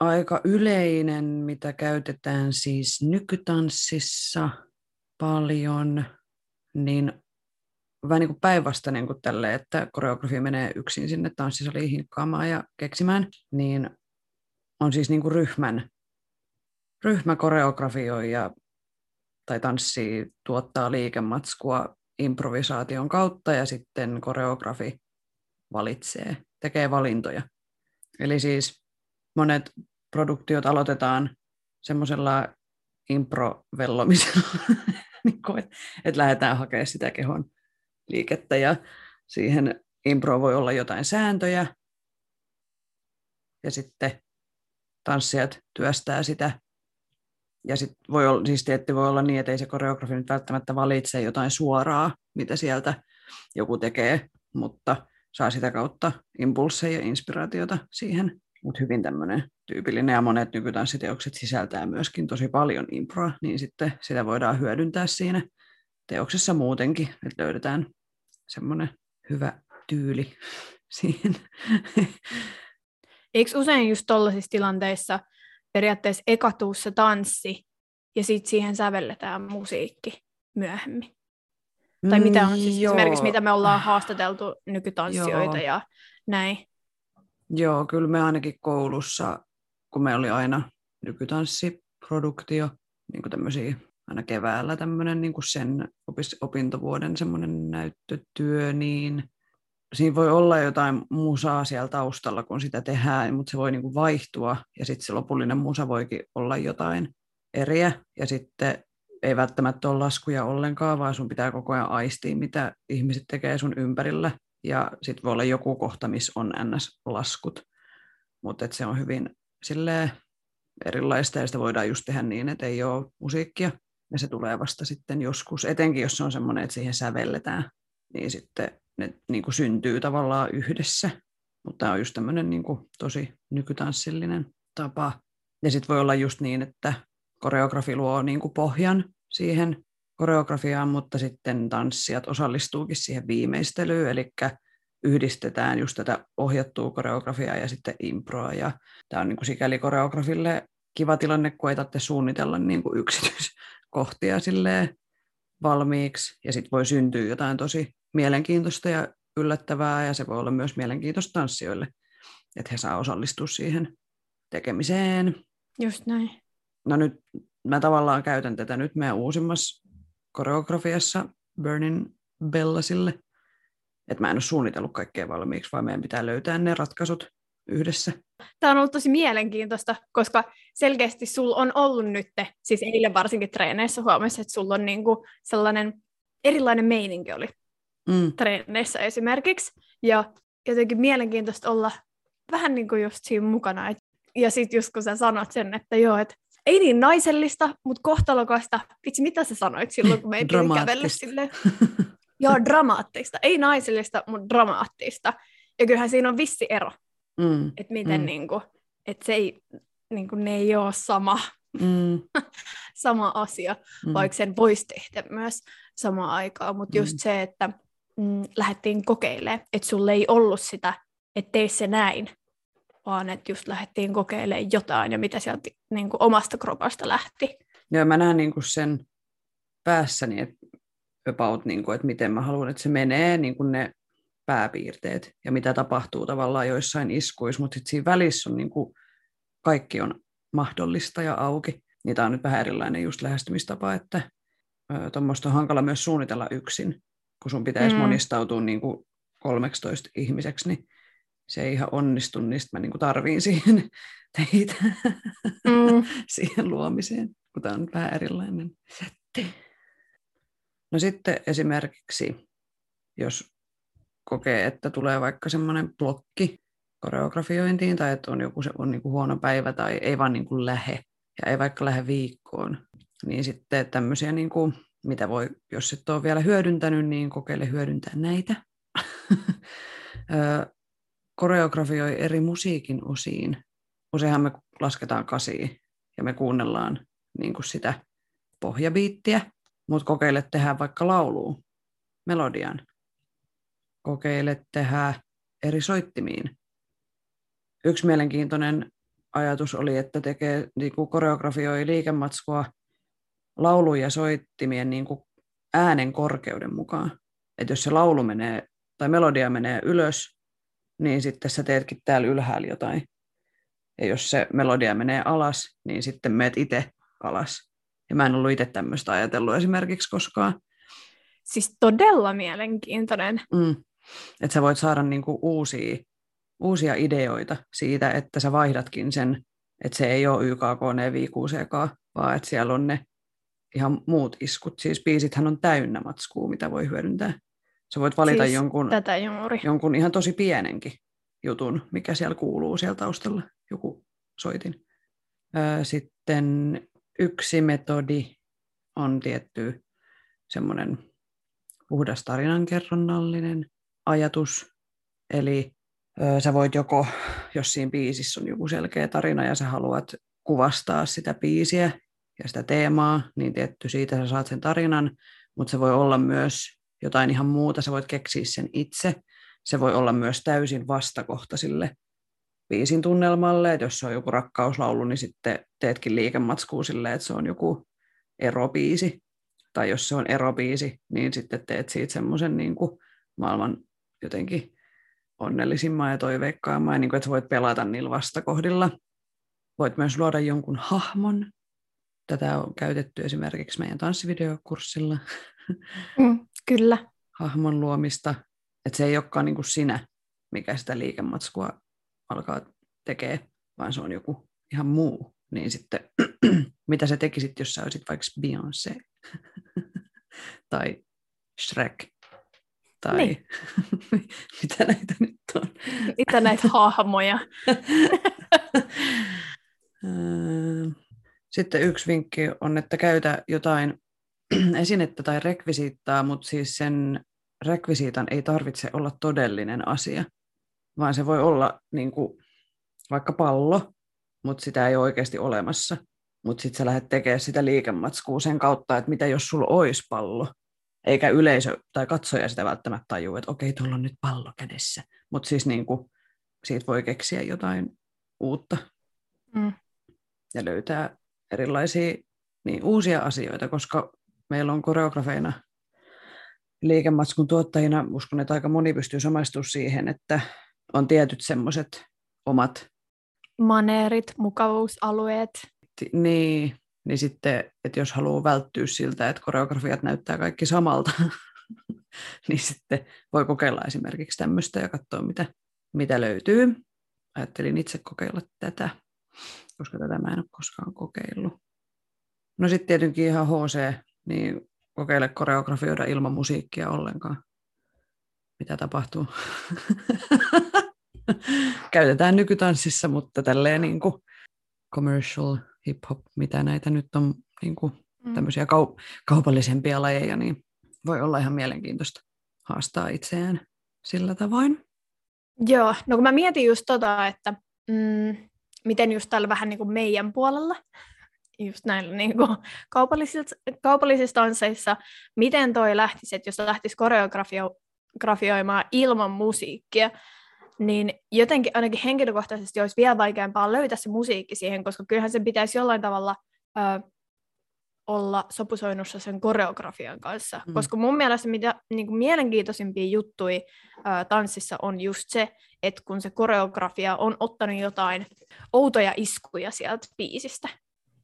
aika yleinen, mitä käytetään siis nykytanssissa paljon, niin vähän niin kuin päinvastainen kuin tälle, että koreografi menee yksin sinne tanssisaliin hinkkaamaan ja keksimään, niin on siis niin kuin ryhmän, ryhmäkoreografioi ja tai tanssi tuottaa liikematskua improvisaation kautta ja sitten koreografi valitsee, tekee valintoja. Eli siis monet produktiot aloitetaan semmoisella improvellomisella, niin että et lähdetään hakemaan sitä kehon liikettä ja siihen impro voi olla jotain sääntöjä ja sitten tanssijat työstää sitä ja sit voi olla, siis tietty voi olla niin, että ei se koreografi nyt välttämättä valitse jotain suoraa, mitä sieltä joku tekee, mutta saa sitä kautta impulseja ja inspiraatiota siihen. Mutta hyvin tämmöinen tyypillinen ja monet nykytanssiteokset sisältää myöskin tosi paljon improa, niin sitten sitä voidaan hyödyntää siinä teoksessa muutenkin, että löydetään semmoinen hyvä tyyli siihen. Eikö usein just tuollaisissa tilanteissa periaatteessa ekatuussa tanssi ja sitten siihen sävelletään musiikki myöhemmin. Tai mitä on siis Mm, Joo. esimerkiksi, mitä me ollaan haastateltu nykytanssijoita Joo. ja näin. Joo, kyllä me ainakin koulussa, kun me oli aina nykytanssiproduktio, niin kuin tämmöisiä aina keväällä tämmöinen niin kuin sen opintovuoden semmoinen näyttötyö, niin siinä voi olla jotain musaa siellä taustalla, kun sitä tehdään, mutta se voi niin kuin vaihtua ja sitten se lopullinen musa voikin olla jotain eriä ja sitten ei välttämättä ole laskuja ollenkaan, vaan sun pitää koko ajan aistia, mitä ihmiset tekee sun ympärillä. Ja sitten voi olla joku kohta, missä on NS-laskut. Mutta se on hyvin silleen erilaista ja sitä voidaan just tehdä niin, että ei ole musiikkia. Ja se tulee vasta sitten joskus, etenkin jos se on semmoinen, että siihen sävelletään, niin sitten ne niin kuin syntyy tavallaan yhdessä. Mutta tämä on just tämmöinen niin kuin tosi nykytanssillinen tapa. Ja sitten voi olla just niin, että koreografi luo niin kuin pohjan siihen koreografiaan, mutta sitten tanssijat osallistuukin siihen viimeistelyyn, eli yhdistetään just tätä ohjattua koreografiaa ja sitten improa. Ja tämä on niin kuin sikäli koreografille kiva tilanne, kun ei tarvitse suunnitella niin kuin yksityiskohtia silleen valmiiksi, ja sitten voi syntyä jotain tosi mielenkiintoista ja yllättävää, ja se voi olla myös mielenkiintoista tanssijoille, että he saa osallistua siihen tekemiseen. Just näin. No nyt mä tavallaan käytän tätä nyt meidän uusimmassa koreografiassa Burning Bellasille, että mä en ole suunnitellut kaikkea valmiiksi, vaan meidän pitää löytää ne ratkaisut yhdessä. Tämä on ollut tosi mielenkiintoista, koska selkeästi sulla on ollut nyt, siis eilen varsinkin treeneissä huomasi, että sulla on niinku sellainen erilainen meininki oli Mm. treeneissä esimerkiksi. Ja jotenkin mielenkiintoista olla vähän niin kuin just siinä mukana. Et, ja sitten just kun sä sanot sen, että joo, että ei niin naisellista, mutta kohtalokasta. Vitsi, mitä sä sanoit silloin, kun me ei kävellä Dramaattista. silleen? Joo, dramaattista. Ei naisellista, mutta dramaattista. Ja kyllähän siinä on vissi ero, Mm. että miten Mm. niin kuin, että se ei, niin kuin, ne ei ole sama, Mm. sama asia, Mm. vaikka sen voisi tehdä myös samaan aikaan. Mutta just Mm. se, että mm, lähdettiin kokeilemaan, että sulle ei ollut sitä, että tee se näin, vaan että just lähdettiin kokeilemaan jotain ja mitä sieltä niin kuin omasta kropasta lähti. Joo, mä näen niin kuin sen päässäni, että about, niin kuin, että miten mä haluan, että se menee, niin kuin ne pääpiirteet ja mitä tapahtuu tavallaan joissain iskuissa, mutta sitten siinä välissä on niin kuin, kaikki on mahdollista ja auki. Niin tämä on nyt vähän erilainen just lähestymistapa, että tuommoista on hankala myös suunnitella yksin, kun sun pitäisi mm. Monistautua niin kuin 13 ihmiseksi, niin se ei ihan onnistu, niin mä niin kuin tarviin siihen teitä Mm. siihen luomiseen, kun tämä on vähän erilainen setti. No sitten esimerkiksi, jos kokee, että tulee vaikka semmoinen blokki koreografiointiin tai että on joku se on niin kuin huono päivä tai ei vaan niin kuin lähe ja ei vaikka lähde viikkoon, niin sitten tämmöisiä, niin kuin, mitä voi, jos et ole vielä hyödyntänyt, niin kokeile hyödyntää näitä. Koreografioi eri musiikin osiin. Useinhan me lasketaan kasiin ja me kuunnellaan niin kuin sitä pohjabiittiä, mutta kokeile tehdä vaikka lauluun, melodian. Kokeile tehdä eri soittimiin. Yksi mielenkiintoinen ajatus oli, että tekee niin kuin koreografioi liikematskua laulujen ja soittimien niin kuin äänen korkeuden mukaan. Että jos se laulu menee tai melodia menee ylös, niin sitten sä teetkin täällä ylhäällä jotain. Ja jos se melodia menee alas, niin sitten meet itse alas. Ja mä en ollut itse tämmöistä ajatellut esimerkiksi koskaan. Siis todella mielenkiintoinen. Mm. Että sä voit saada niinku uusia, uusia ideoita siitä, että sä vaihdatkin sen, että se ei ole YKK, NV6CK, vaan että siellä on ne ihan muut iskut. Siis biisithän on täynnä matskua, mitä voi hyödyntää. Sä voit valita Siis jonkun, Tätä juuri. jonkun ihan tosi pienenkin jutun, mikä siellä kuuluu siellä taustalla, joku soitin. Sitten yksi metodi on tietty semmoinen puhdas tarinankerronnallinen ajatus. Eli sä voit joko, jos siinä biisissä on joku selkeä tarina ja sä haluat kuvastaa sitä biisiä ja sitä teemaa, niin tietty siitä sä saat sen tarinan, mutta se voi olla myös jotain ihan muuta, sä voit keksiä sen itse. Se voi olla myös täysin vastakohta sille biisin tunnelmalle, että jos se on joku rakkauslaulu, niin sitten teetkin liikematskua silleen, että se on joku erobiisi. Tai jos se on erobiisi, niin sitten teet siitä semmoisen niin kuin maailman jotenkin onnellisimman ja toiveikkaamman, ja niin kuin, että voit pelata niillä vastakohdilla. Voit myös luoda jonkun hahmon. Tätä on käytetty esimerkiksi meidän tanssivideokurssilla. Mm, kyllä. Hahmon luomista. Että se ei olekaan niin kuin sinä, mikä sitä liikematskua alkaa tekee, vaan se on joku ihan muu. Niin sitten, mitä sä tekisit, jos sä olisit vaikka Beyoncé tai Shrek tai Niin. mitä näitä nyt on. Mitä näitä hahmoja. Sitten yksi vinkki on, että käytä jotain esinettä tai rekvisiittaa, mutta siis sen rekvisiitan ei tarvitse olla todellinen asia, vaan se voi olla niin kuin, vaikka pallo, mutta sitä ei ole oikeasti olemassa. Mutta sitten sä lähdet tekemään sitä liikematskua sen kautta, että mitä jos sulla olisi pallo, eikä yleisö tai katsoja sitä välttämättä tajua, että okei, tuolla on nyt pallo kädessä. Mutta siis niin kuin, siitä voi keksiä jotain uutta Mm. ja löytää erilaisia niin uusia asioita, koska meillä on koreografeina liikematskun tuottajina, uskon, että aika moni pystyy samaistumaan siihen, että on tietyt semmoiset omat, Maneerit, mukavuusalueet. niin, niin sitten, että jos haluaa välttyä siltä, että koreografiat näyttää kaikki samalta, niin sitten voi kokeilla esimerkiksi tämmöistä ja katsoa, mitä, mitä löytyy. Ajattelin itse kokeilla tätä, koska tätä mä en ole koskaan kokeillut. No sitten tietenkin ihan HC, niin kokeile koreografioida ilman musiikkia ollenkaan. Mitä tapahtuu? Käytetään nykytanssissa, mutta tälleen niin kuin commercial hip-hop, mitä näitä nyt on niin kuin Mm. tämmöisiä kau- kaupallisempia lajeja, niin voi olla ihan mielenkiintoista haastaa itseään sillä tavoin. Joo, no kun mä mietin just tota, että mm, miten just tällä vähän niin kuin meidän puolella, just näillä niin kuin kaupallisissa, kaupallisissa tansseissa, miten toi lähtisi, että jos lähtisi koreografioimaan ilman musiikkia, niin jotenkin ainakin henkilökohtaisesti olisi vielä vaikeampaa löytää se musiikki siihen, koska kyllähän sen pitäisi jollain tavalla olla sopusoinnussa sen koreografian kanssa. Mm. Koska mun mielestä mitä niin kuin mielenkiintoisimpia juttuja ö, tanssissa on just se, että kun se koreografia on ottanut jotain outoja iskuja sieltä biisistä.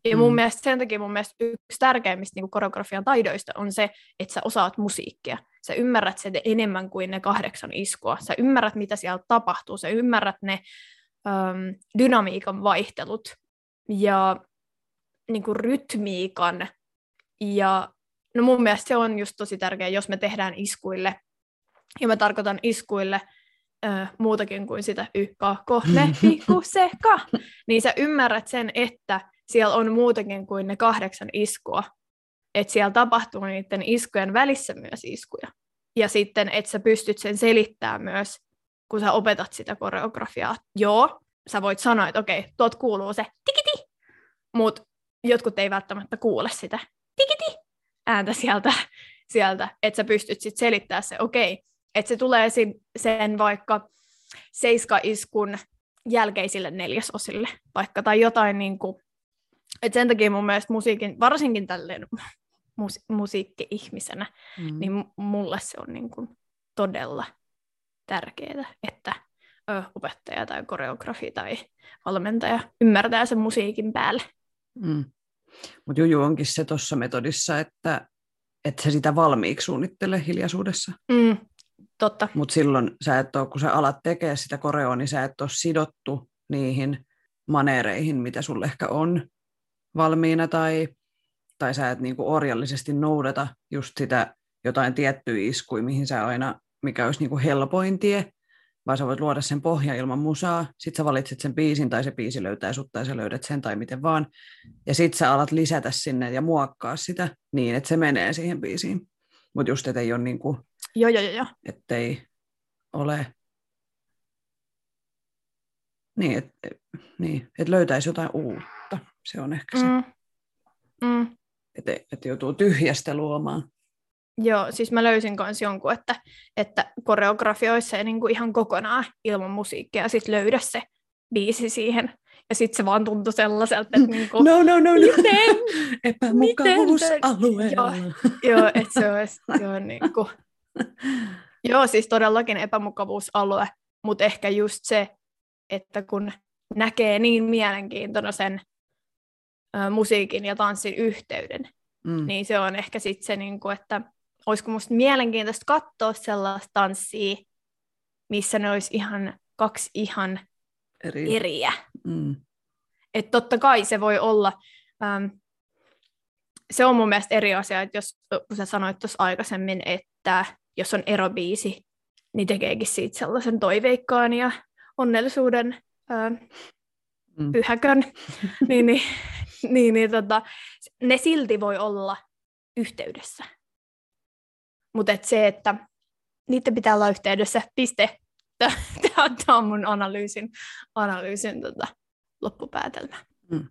Ja mun Mm. mielestä sen takia mun mielestä yksi tärkeimmistä niin koreografian taidoista on se, että sä osaat musiikkia. Sä ymmärrät sen enemmän kuin ne kahdeksan iskua. Sä ymmärrät, mitä siellä tapahtuu. Sä ymmärrät ne äm, dynamiikan vaihtelut ja niin kuin rytmiikan. Ja no mun mielestä se on just tosi tärkeää, jos me tehdään iskuille. Ja mä tarkoitan iskuille ö, muutakin kuin sitä ykka, kohme, pikku, seka. Niin sä ymmärrät sen, että siellä on muutakin kuin ne kahdeksan iskua. Että siellä tapahtuu niiden iskujen välissä myös iskuja. Ja sitten, että sä pystyt sen selittämään myös, kun sä opetat sitä koreografiaa. Joo, sä voit sanoa, että okei, tuot kuuluu se tikiti, mutta jotkut ei välttämättä kuule sitä tikiti ääntä sieltä, sieltä että sä pystyt sitten selittämään se, okei, että se tulee sen vaikka seiskaiskun jälkeisille neljäsosille, vaikka tai jotain niin kuin, että sen takia mun mielestä musiikin, varsinkin tälleen mus- musiikki-ihmisenä, Mm. niin mulle se on niin kuin todella tärkeää, että ö, opettaja tai koreografi tai valmentaja ymmärtää sen musiikin päälle. Mm. Mutta juju onkin se tuossa metodissa, että et sä sitä valmiiksi suunnittele hiljaisuudessa. Mm, totta. Mutta silloin sä et ole, kun sä alat tekemään sitä koreoa, niin sä et ole sidottu niihin maneereihin, mitä sulle ehkä on valmiina, tai, tai sä et niinku orjallisesti noudata just sitä jotain tiettyä iskui, mihin sä aina, mikä olisi niinku helpoin tie, vaan sä voit luoda sen pohja ilman musaa, sit sä valitset sen biisin, tai se biisi löytää sut, tai sä löydät sen, tai miten vaan, ja sit sä alat lisätä sinne ja muokkaa sitä niin, että se menee siihen biisiin. Mutta just, että ei ole niinku Joo, joo, joo, joo. ettei ole niin, että niin, et löytäisi jotain uutta. Se on ehkä se. Mm. Mm. että et joutuu tyhjästä luomaan. Joo, siis mä löysin myös jonkun, että, että koreografioissa se niin kuin ihan kokonaan ilman musiikkia ja sitten löydä se biisi siihen. Ja sitten se vaan tuntui sellaiselta, että niinku, No, no, no, no. miten? Epämukavuusalueella. Joo, että se on, se on niinku... Joo, siis todellakin epämukavuusalue, mutta ehkä just se, että kun näkee niin mielenkiintoinen sen ö, musiikin ja tanssin yhteyden, Mm. niin se on ehkä sitten se, niinku, että olisiko musta mielenkiintoista katsoa sellaista tanssia, missä ne olisi ihan kaksi ihan Eri. eriä. Mm. Että totta kai se voi olla, äm, se on mun mielestä eri asia, että jos kun sä sanoit tuossa aikaisemmin, että jos on erobiisi, niin tekeekin siitä sellaisen toiveikkaan ja onnellisuuden äm, Mm. pyhäkön, niin, niin, niin, niin tota, ne silti voi olla yhteydessä. Mutta et se, että niiden pitää olla yhteydessä, piste. Tämä on mun analyysin, analyysin tota, loppupäätelmä. Mm.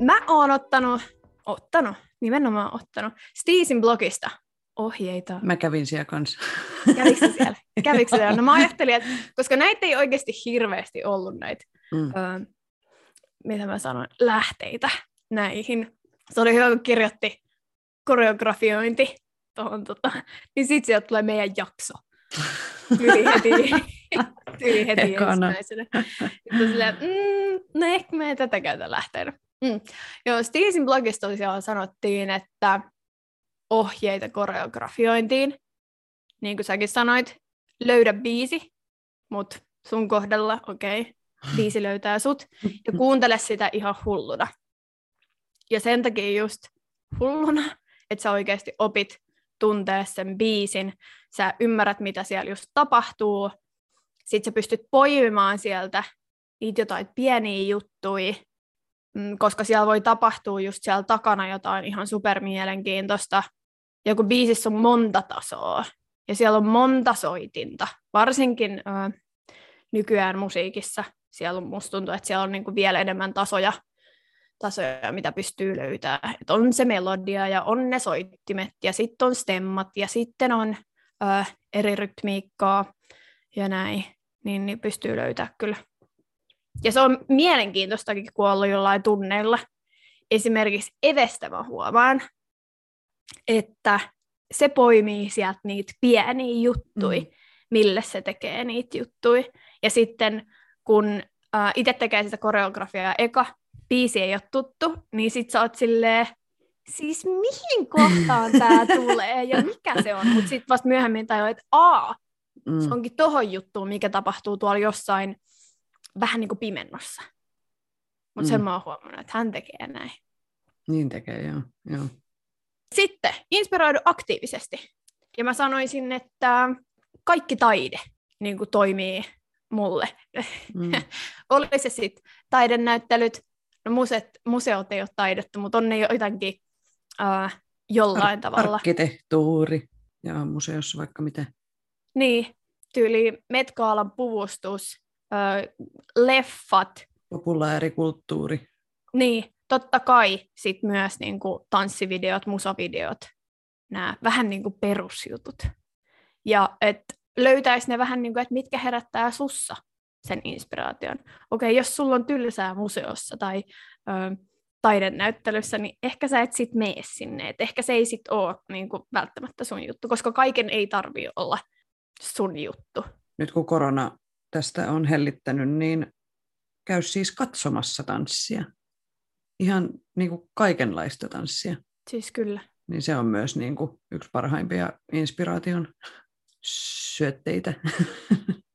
Mä oon ottanut, ottanut, nimenomaan ottanut, Steesin blogista ohjeita. Mä kävin siellä kanssa. Kävikö siellä? Kävikö siellä? No mä ajattelin, että koska näitä ei oikeasti hirveästi ollut näitä, Mm. öö, mitä mä sanoin, lähteitä näihin. Se oli hyvä, kun kirjoitti koreografiointi tuohon, tota, niin sitten sieltä tulee meidän jakso. Yli heti, yli heti Ekana. ensimmäisenä. Sitten silleen, mm, no ehkä me ei tätä käytä lähteenä. Mm. Joo, Steesin blogista tosiaan sanottiin, että ohjeita koreografiointiin, niin kuin säkin sanoit, löydä biisi, mutta sun kohdalla, okei, okay, biisi löytää sut, ja kuuntele sitä ihan hulluna. Ja sen takia just hulluna, että sä oikeasti opit tuntee sen biisin, sä ymmärrät, mitä siellä just tapahtuu, sit sä pystyt poimimaan sieltä niitä jotain pieniä juttuja, mm, koska siellä voi tapahtua just siellä takana jotain ihan supermielenkiintoista. Ja kun biisissä on monta tasoa, ja siellä on monta soitinta, varsinkin ö, nykyään musiikissa, siellä on, musta tuntuu, että siellä on niinku vielä enemmän tasoja, tasoja, mitä pystyy löytämään. Et on se melodia ja on ne soittimet ja sitten on stemmat ja sitten on ö, eri rytmiikkaa ja näin, niin, niin pystyy löytämään kyllä. Ja se on mielenkiintoistakin, kun on ollut jollain tunneilla. Esimerkiksi Evestä mä huomaan, että se poimii sieltä niitä pieniä juttuja, Mm. millä se tekee niitä juttuja. Ja sitten kun äh, itse tekee sitä koreografiaa eka, biisi ei ole tuttu, niin sit sä oot silleen, siis mihin kohtaan tää tulee ja mikä se on. Mutta sitten vasta myöhemmin tajuat, että aa, Mm. se onkin tohon juttuun, mikä tapahtuu tuolla jossain vähän niin kuin pimennossa. Mutta Mm. sen mä oon huomannut, että hän tekee näin. Niin tekee, joo. joo. Sitten, inspiroidu aktiivisesti. Ja mä sanoisin, että kaikki taide niin kuin toimii mulle. Mm. Oli se sitten taidenäyttelyt, no museot, museot ei ole taidetta, mutta on ne jotenkin äh, jollain Ar- tavalla. Arkkitehtuuri ja museossa vaikka miten. Niin, tyyli Metkaalan puvustus, äh, leffat, Populaarikulttuuri. Niin, totta kai sit myös niin kuin tanssivideot, musavideot, nämä vähän niin kuin perusjutut. Ja että löytäisi ne vähän niin kuin, että mitkä herättää sussa sen inspiraation. Okei, jos sulla on tylsää museossa tai ö, taidenäyttelyssä, niin ehkä sä et sit mene sinne. Et ehkä se ei sit ole niin kuin, välttämättä sun juttu, koska kaiken ei tarvi olla sun juttu. Nyt kun korona tästä on hellittänyt, niin käy siis katsomassa tanssia. Ihan niin kuin kaikenlaista tanssia. Siis kyllä. Niin se on myös niin kuin yksi parhaimpia inspiraation syötteitä.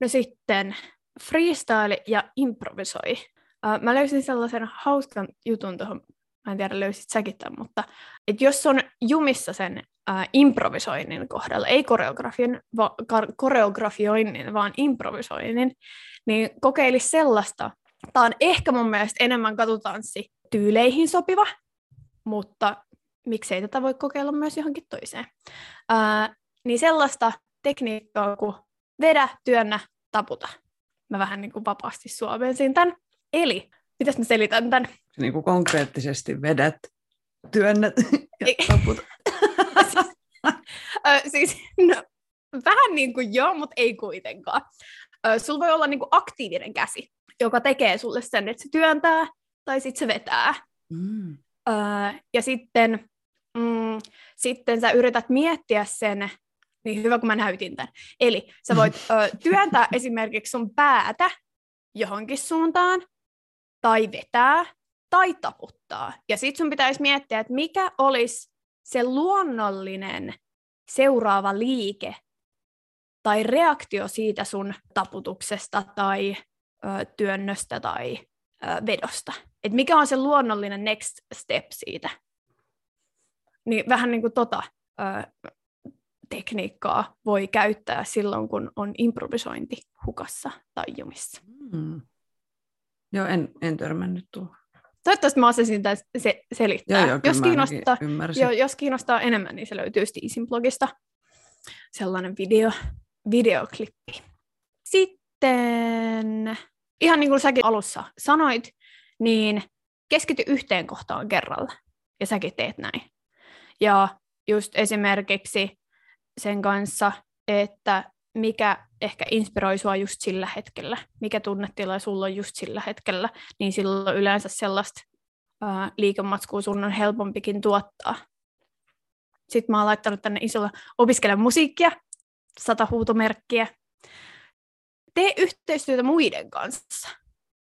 No sitten freestyle ja improvisoi. Mä löysin sellaisen hauskan jutun tuohon, mä en tiedä löysit säkin tämän, mutta et jos on jumissa sen uh, improvisoinnin kohdalla, ei koreografian, va, kar, koreografioinnin, vaan improvisoinnin, niin kokeilisi sellaista. Tämä on ehkä mun mielestä enemmän katutanssi tyyleihin sopiva, mutta miksei tätä voi kokeilla myös johonkin toiseen. Uh, niin sellaista tekniikkaa kuin vedä, työnnä, taputa. Mä vähän niin kuin vapaasti suomensin tämän. Eli, mitäs mä selitän tämän? niin kuin konkreettisesti vedät, työnnät ja Ei. taput. Ö, siis, no, vähän niin kuin joo, mutta ei kuitenkaan. Ö, sulla voi olla niin kuin aktiivinen käsi, joka tekee sulle sen, että se työntää tai sitten se vetää. Mm. Ö, ja sitten, mm, sitten sä yrität miettiä sen, niin hyvä kun mä näytin tämän. Eli sä voit ö, työntää esimerkiksi sun päätä johonkin suuntaan, tai vetää, tai taputtaa. Ja sitten sun pitäisi miettiä, että mikä olisi se luonnollinen seuraava liike tai reaktio siitä sun taputuksesta tai työnnöstä tai vedosta. Et mikä on se luonnollinen next step siitä. Niin vähän niin kuin tota ö, tekniikkaa voi käyttää silloin, kun on improvisointi hukassa tai jumissa. Mm. Joo, en, en törmännyt tuohon. Toivottavasti mä osasin tämän se- selittää. Joo, joo, jos, kiinnostaa, joo, jos kiinnostaa enemmän, niin se löytyy Steezin blogista. Sellainen video, videoklippi. Sitten, ihan niin kuin säkin alussa sanoit, niin keskity yhteen kohtaan kerralla. Ja säkin teet näin. Ja just esimerkiksi sen kanssa, että mikä ehkä inspiroi sua just sillä hetkellä, mikä tunnetila sulla on just sillä hetkellä, niin silloin yleensä sellaista liikematskua sun on helpompikin tuottaa. Sitten mä oon laittanut tänne isolla opiskele musiikkia, sata huutomerkkiä. Tee yhteistyötä muiden kanssa,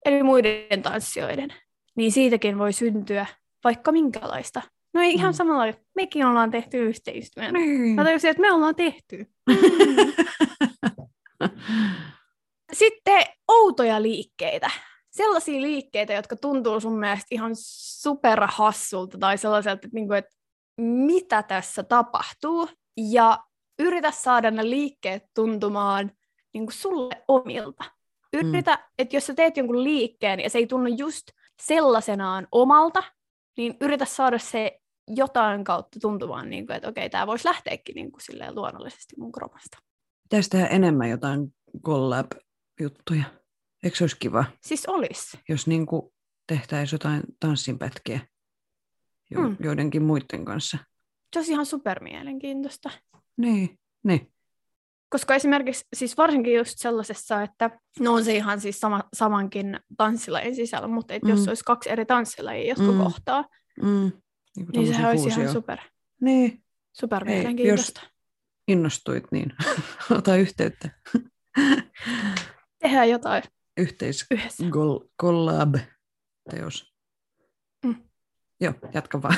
eli muiden tanssijoiden. Niin siitäkin voi syntyä vaikka minkälaista. No ei ihan Mm. samalla, mekin ollaan tehty yhteistyötä. Niin. Mä tajusin, että me ollaan tehty. Sitten outoja liikkeitä. Sellaisia liikkeitä, jotka tuntuu sun mielestä ihan superhassulta tai sellaiselta, että, niinku, että mitä tässä tapahtuu. Ja yritä saada ne liikkeet tuntumaan niinku sulle omilta. Yritä, mm. että jos sä teet jonkun liikkeen ja se ei tunnu just sellaisenaan omalta, niin yritä saada se jotain kautta tuntumaan, niin kuin, että okei, tämä voisi lähteäkin niin kuin, silleen luonnollisesti mun kropasta. Pitäisi tehdä enemmän jotain collab-juttuja. Eikö se olisi kiva, Siis olisi. jos niin kuin tehtäisiin jotain tanssinpätkiä jo, Mm. joidenkin muiden kanssa? Se olisi ihan supermielenkiintoista. Niin, niin. Koska esimerkiksi, siis varsinkin just sellaisessa, että no on se ihan siis sama, samankin tanssilajin sisällä, mutta et jos Mm. olisi kaksi eri tanssilajia, jotka Mm. kohtaa, Mm. Niin, niin sehän olisi ihan super, Niin, super Ei, mielenkiintoista. innostuit, niin ota yhteyttä. Tehdään jotain Yhteis yhdessä. gol- collab-teos. Mm. Joo, jatka vaan.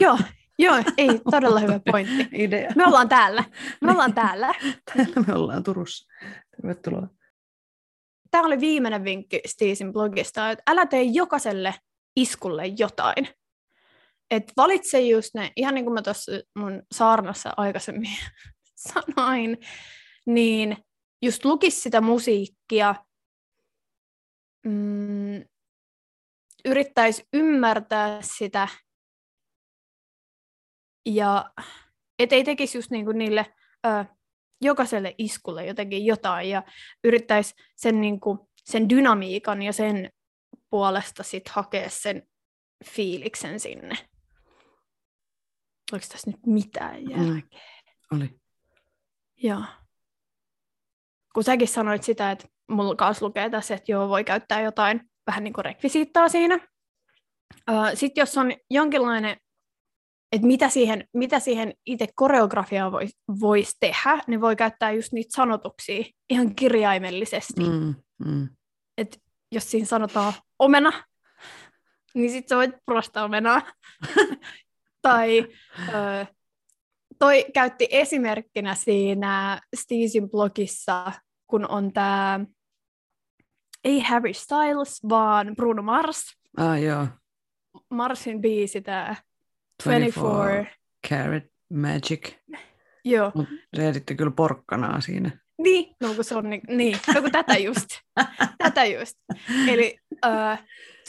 Joo, joo, ei, todella hyvä pointti. Idea. Me ollaan täällä. Me ollaan täällä. Täällä me ollaan Turussa. Tervetuloa. Tämä oli viimeinen vinkki Steezin blogista, että älä tee jokaiselle iskulle jotain. Et valitse just ne, ihan niin kuin mä tuossa mun saarnassa aikaisemmin sanoin, niin just lukis sitä musiikkia, mm, yrittäisi ymmärtää sitä ja et ei tekisi just niin kuin niille ö, jokaiselle iskulle jotenkin jotain ja yrittäisi sen, niin kuin, sen dynamiikan ja sen puolesta sit hakea sen fiiliksen sinne. Oliko tässä nyt mitään Mm. järkeä? Oli. Joo. Kun säkin sanoit sitä, että mulla kanssa lukee tässä, että joo, voi käyttää jotain vähän niin kuin rekvisiittaa siinä. Sitten jos on jonkinlainen, että mitä siihen, mitä siihen itse koreografiaan voisi vois tehdä, niin voi käyttää just niitä sanotuksia ihan kirjaimellisesti. Mm. Mm. Että jos siinä sanotaan omena, niin sitten sä voit purastaa omenaa. tai ö, toi käytti esimerkkinä siinä Steezin blogissa, kun on tämä, ei Harry Styles, vaan Bruno Mars. Ah, joo. Marsin biisi tämä 24. Carrot Magic. Joo, Mutta se editti kyllä porkkanaa siinä. niin, no kun se on niin, niin no kun tätä just, tätä just. Eli uh,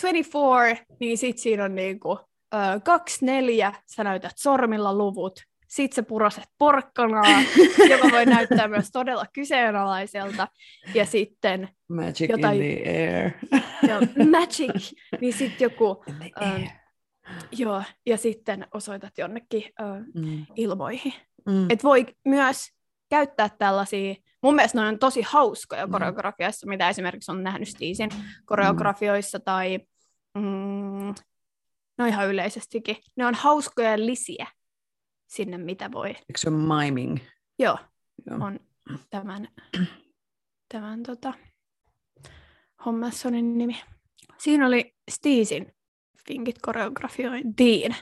24, niin sit siinä on niinku uh, kaksi neljä, sä näytät sormilla luvut, sit sä puraset porkkanaa, joka voi näyttää myös todella kyseenalaiselta, ja sitten Magic Jotain- in the air. jo, magic, niin sitten joku Ähm. Joo, ja sitten osoitat jonnekin ö, Mm. ilmoihin. Mm. Et voi myös käyttää tällaisia, mun mielestä ne on tosi hauskoja Mm. koreografiassa, mitä esimerkiksi on nähnyt Stiisin koreografioissa tai mm, no ihan yleisestikin. Ne on hauskoja lisiä sinne, mitä voi. Eikö se ole miming? Joo, Joo. on tämän, tämän tota, Hommassonin nimi. Siinä oli Stiisin vinkit koreografiointiin.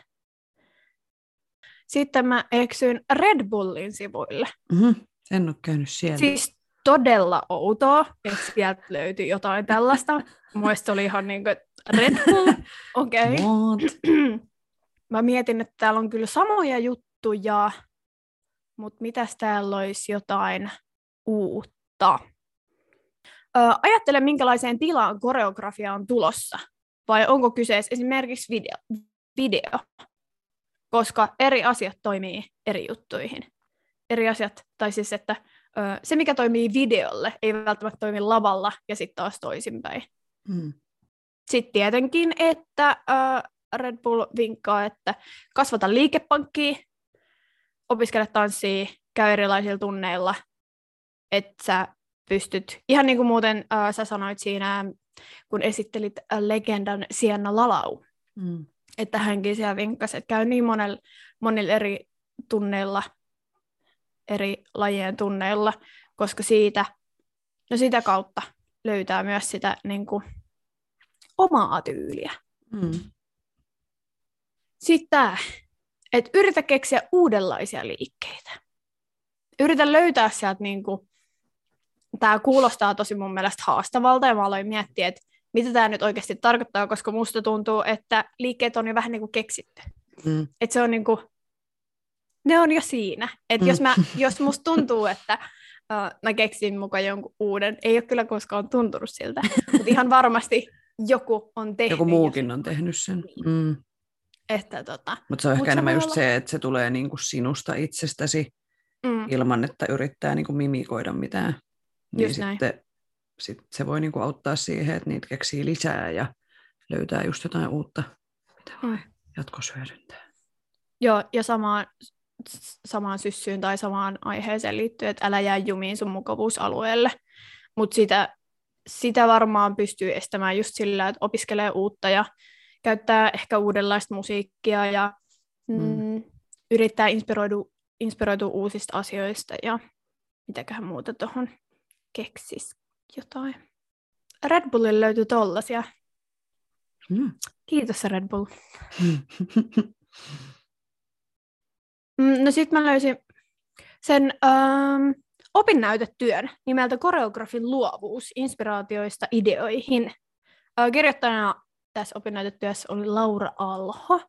Sitten mä eksyin Red Bullin sivuille. Mm-hmm. En ole käynyt siellä. Siis todella outoa, että sieltä löytyi jotain tällaista. Mielestäni oli ihan niin kuin, Red Bull, okei. Okay. Mä mietin, että täällä on kyllä samoja juttuja, mutta mitäs täällä olisi jotain uutta? Ö, ajattele, minkälaiseen tilaan koreografia on tulossa. Vai onko kyseessä esimerkiksi video? video? Koska eri asiat toimii eri juttuihin. Eri asiat, tai siis että ö, se mikä toimii videolle, ei välttämättä toimi lavalla ja sitten taas toisinpäin. Mm. Sitten tietenkin, että äh, Red Bull vinkkaa, että kasvata liikepankkia, opiskele tanssia, käy erilaisilla tunneilla, että sä pystyt, ihan niin kuin muuten äh, sä sanoit siinä, kun esittelit äh, legendan Sienna Lalau, Mm. että hänkin siellä vinkkasi, että käy niin monella, monilla eri tunneilla, eri lajien tunneilla, koska siitä, no sitä kautta löytää myös sitä niin kuin, omaa tyyliä. Mm. Sitten tämä, että yritä keksiä uudenlaisia liikkeitä. Yritä löytää sieltä, niin kuin, tämä kuulostaa tosi mun mielestä haastavalta, ja mä aloin miettiä, että mitä tämä nyt oikeasti tarkoittaa, koska musta tuntuu, että liikkeet on jo vähän niin kuin keksitty. Mm. Että se on niin kuin, ne on jo siinä. Että Mm. jos, mä, jos musta tuntuu, että uh, mä keksin mukaan jonkun uuden, ei ole kyllä koskaan tuntunut siltä, mutta ihan varmasti joku on tehnyt. Joku jo muukin on tehnyt sen. Mm. Että tota, Mutta se on Mut ehkä se enemmän voi just olla- se, että se tulee niinku sinusta itsestäsi mm, ilman, että yrittää niinku mimikoida mitään. Niin Just näin. sitten sit se voi niinku auttaa siihen, että niitä keksii lisää ja löytää just jotain uutta, mitä voi Mm. jatkossa hyödyntää. Joo, ja samaan, samaan syssyyn tai samaan aiheeseen liittyen, että älä jää jumiin sun mukavuusalueelle. Mutta sitä, sitä varmaan pystyy estämään just sillä, että opiskelee uutta ja käyttää ehkä uudenlaista musiikkia ja mm, Mm. yrittää inspiroitua, inspiroitua uusista asioista ja mitäköhän muuta tuohon keksis jotain. Red Bullille löytyy tollasia. Mm. Kiitos Red Bull. Mm, No sitten mä löysin sen ähm, opinnäytetyön nimeltä Koreografin luovuus inspiraatioista ideoihin. Äh, kirjoittajana tässä opinnäytetyössä oli Laura Alho.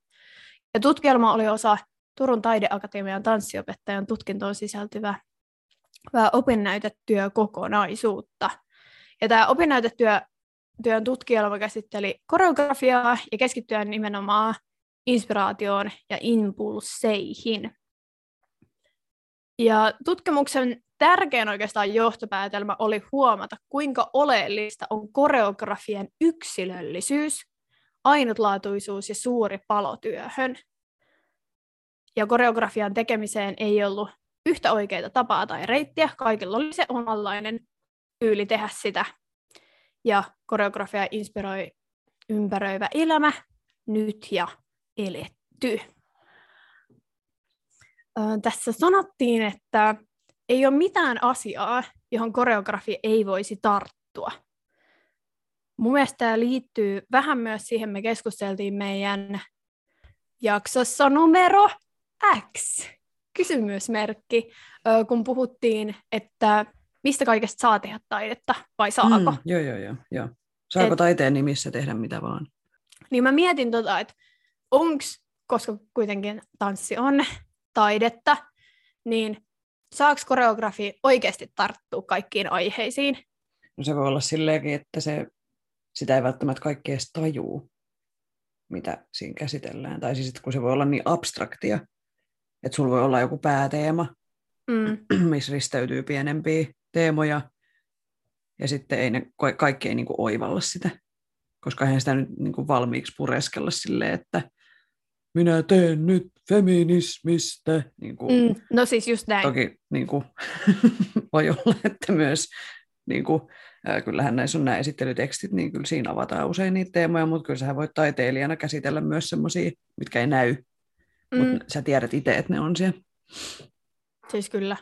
Ja tutkielma oli osa Turun taideakatemian tanssiopettajan tutkintoon sisältyvää vää opinnäytetyökokonaisuutta. Ja tämä opinnäytetyö työn tutkielma käsitteli koreografiaa ja keskittyen nimenomaan inspiraatioon ja impulseihin. Ja tutkimuksen tärkein oikeastaan johtopäätelmä oli huomata, kuinka oleellista on koreografian yksilöllisyys, ainutlaatuisuus ja suuri palotyöhön. Ja koreografian tekemiseen ei ollut yhtä oikeita tapaa tai reittiä, kaikilla oli se omanlainen tyyli tehdä sitä. Ja koreografia inspiroi ympäröivä elämä, nyt ja eletty. Ö, tässä sanottiin, että ei ole mitään asiaa, johon koreografi ei voisi tarttua. Mun mielestä tämä liittyy vähän myös siihen, me keskusteltiin meidän jaksossa numero X, kysymysmerkki, kun puhuttiin, että mistä kaikesta saa tehdä taidetta, vai saako? Mm, joo, joo, joo, joo. Saako Et- taiteen nimissä tehdä mitä vaan? Niin mä mietin tota, että onks, koska kuitenkin tanssi on taidetta, niin saako koreografi oikeasti tarttua kaikkiin aiheisiin? No se voi olla silleenkin, että se, sitä ei välttämättä kaikki edes tajuu, mitä siinä käsitellään. Tai siis, kun se voi olla niin abstraktia, että sulla voi olla joku pääteema, Mm, missä risteytyy pienempiä teemoja, ja sitten ei ne, ka- kaikki ei niin kuin oivalla sitä, koska eihän sitä nyt niin kuin valmiiksi pureskella silleen, että minä teen nyt feminismistä. Niin kuin, Mm, no siis just näin. Toki niin kuin, voi olla, että myös niin kuin, ää, kyllähän näissä on nämä esittelytekstit, niin kyllä siinä avataan usein niitä teemoja, mutta kyllä sä voit taiteilijana käsitellä myös semmoisia, mitkä ei näy, mm. mutta sä tiedät itse, että ne on siellä. Siis kyllä.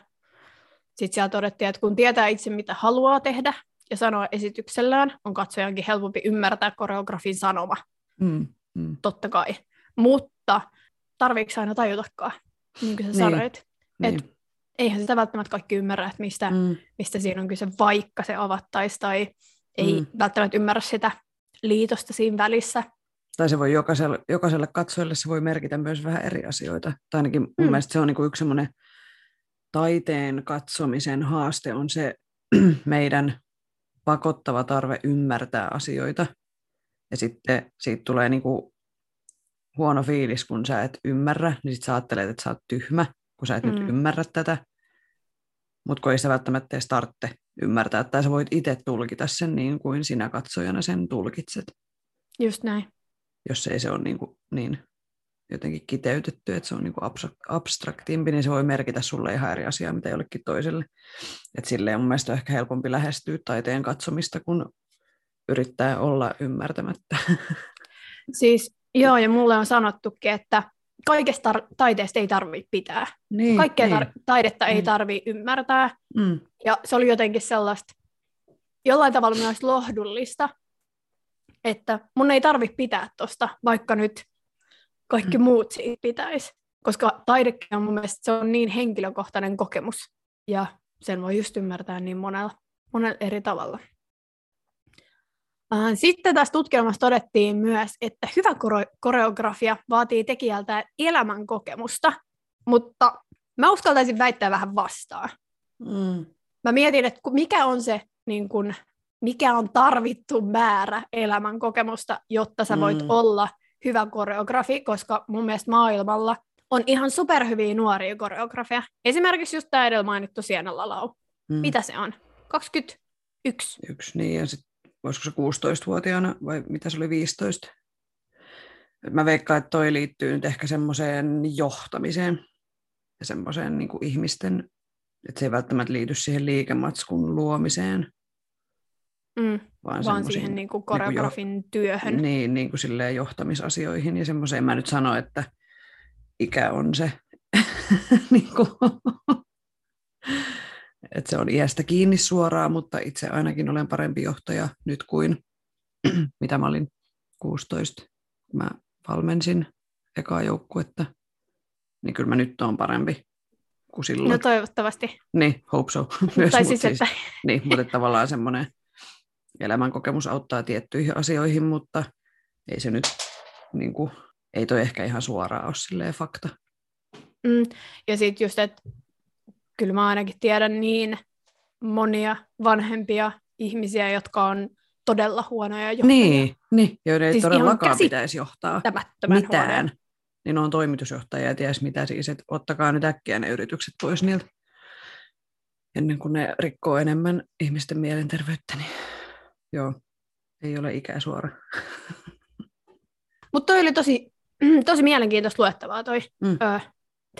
Sitten siellä todettiin, että kun tietää itse, mitä haluaa tehdä ja sanoa esityksellään, on katsojankin helpompi ymmärtää koreografin sanoma. Mm. Mm. Totta kai. Mutta tarviiko aina tajutakaan, niin kuin sä Niin, sanoit. Niin. Et eihän sitä välttämättä kaikki ymmärrä, että mistä, Mm. mistä siinä on kyse, vaikka se avattaisi, tai ei Mm. välttämättä ymmärrä sitä liitosta siinä välissä. Tai se voi jokaiselle, jokaiselle katsojalle se voi merkitä myös vähän eri asioita. Tai ainakin mun Mm. mielestä se on niinku yksi semmoinen taiteen katsomisen haaste on se meidän pakottava tarve ymmärtää asioita. Ja sitten siitä tulee niinku huono fiilis, kun sä et ymmärrä, niin sit sä ajattelet, että sä oot tyhmä, kun sä et mm. Mm. nyt ymmärrä tätä. Mutta kun ei sitä välttämättä edes tarvitse ymmärtää, tai sä voit itse tulkita sen niin kuin sinä katsojana sen tulkitset Just näin. Jos ei se ole niin, kuin, niin jotenkin kiteytetty, että se on niin kuin abs- abstraktimpi, niin se voi merkitä sulle ihan eri asiaa, mitä jollekin toiselle. Et silleen mun mielestä on ehkä helpompi lähestyä taiteen katsomista, kun yrittää olla ymmärtämättä. Siis joo, ja mulle on sanottukin, että kaikesta tar- taiteesta ei tarvitse pitää. niin, Kaikkea niin. tar- taidetta ei Mm. tarvitse ymmärtää. mm, Ja se oli jotenkin sellaista, jollain tavalla myös lohdullista, että mun ei tarvitse pitää tosta, vaikka nyt kaikki Mm. muut siitä pitäisi. Koska taidekin on mun mielestä se on niin henkilökohtainen kokemus. Ja sen voi just ymmärtää niin monella, monella eri tavalla. Äh, Sitten tässä tutkimuksessa todettiin myös, että hyvä kore- koreografia vaatii tekijältä elämän kokemusta, mutta mä uskaltaisin väittää vähän vastaan. mm, Mä mietin, että mikä on se, niin kun, mikä on tarvittu määrä elämän kokemusta, jotta sä voit Mm. olla hyvä koreografi, koska mun mielestä maailmalla on ihan superhyviä nuoria koreografia. Esimerkiksi just tämä edellä mainittu Sienalla lau. mm. Mitä se on? 21. Yksi niin, ja sitten olisiko se 16-vuotiaana vai mitä se oli 15? Et Mä veikkaan, että toi liittyy nyt ehkä semmoiseen johtamiseen ja semmoiseen niin ihmisten, että se ei välttämättä liity siihen liikematskun luomiseen, Mm, vaan, vaan siihen niin kuin koreografin työhön. Niin, niin kuin silleen johtamisasioihin ja semmoiseen. Mä nyt sano, että ikä on se, niin kuin, että se on iästä kiinni suoraan, mutta itse ainakin olen parempi johtaja nyt kuin mitä mä olin 16, kun mä valmensin ekaa joukkuetta. Niin kyllä mä nyt oon parempi kuin silloin. No toivottavasti. Niin, hope so. Myös, tai mut siis, että niin, mutta tavallaan semmoinen elämänkokemus auttaa tiettyihin asioihin, mutta ei se nyt, niin kuin, ei toi ehkä ihan suoraan ole silleen fakta. Mm, ja sitten just, että kyllä mä ainakin tiedän niin monia vanhempia ihmisiä, jotka on todella huonoja johtajia. Niin, niin joiden ei Siis todellakaan pitäisi johtaa Käsittämättömän huonoja. mitään. Niin on toimitusjohtaja ja ties mitä siis, että ottakaa nyt äkkiä ne yritykset pois niiltä. Ennen kuin ne rikkoo enemmän ihmisten mielenterveyttä, niin joo, ei ole ikää suora. Mutta toi oli tosi, tosi mielenkiintoista luettavaa toi Mm. ö,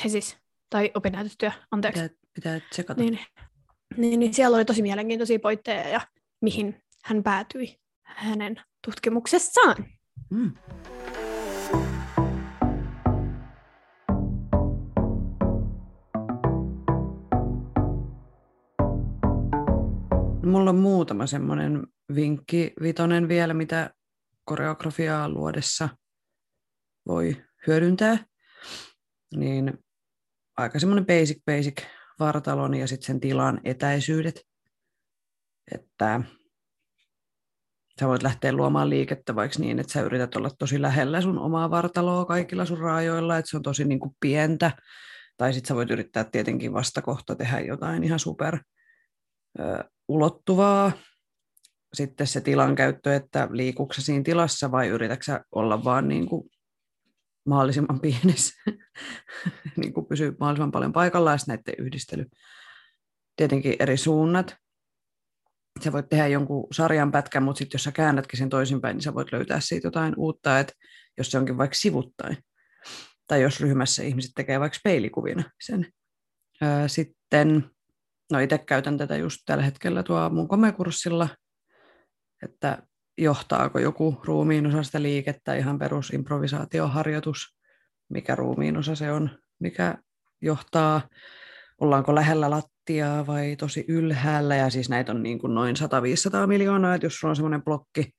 tesis tai opinnäytetyö, anteeksi. Pitää, pitää tsekata. Niin, niin, niin siellä oli tosi mielenkiintoisia pointteja ja mihin hän päätyi hänen tutkimuksessaan. Mm. Mulla on muutama semmoinen vinkki, vitonen vielä, mitä koreografiaa luodessa voi hyödyntää. Niin aika semmoinen basic basic vartalon ja sitten sen tilan etäisyydet. Että sä voit lähteä luomaan liikettä vaikka niin, että sä yrität olla tosi lähellä sun omaa vartaloa kaikilla sun raajoilla, että se on tosi niin kuin pientä. Tai sitten sä voit yrittää tietenkin vastakohta tehdä jotain ihan super ö, ulottuvaa. Sitten se tilan käyttö, että liikuuko sä siinä tilassa vai yritätkö sä olla vaan niin kuin mahdollisimman pienessä, niin kuin pysyä mahdollisimman paljon paikallaan näiden yhdistely. Tietenkin eri suunnat, sä voit tehdä jonkun sarjan pätkän, mutta sitten jos sä käännätkin sen toisinpäin, niin sä voit löytää siitä jotain uutta, että jos se onkin vaikka sivuttain, Tai jos ryhmässä ihmiset tekee vaikka peilikuvina sen. Öö, sitten, no itse käytän tätä just tällä hetkellä tuo mun komekurssilla, että johtaako joku ruumiin osasta liikettä, ihan perus improvisaatioharjoitus, mikä ruumiin osa se on, mikä johtaa, ollaanko lähellä lattiaa vai tosi ylhäällä, ja siis näitä on niin kuin noin 100-500 miljoonaa, että jos sulla on semmoinen blokki,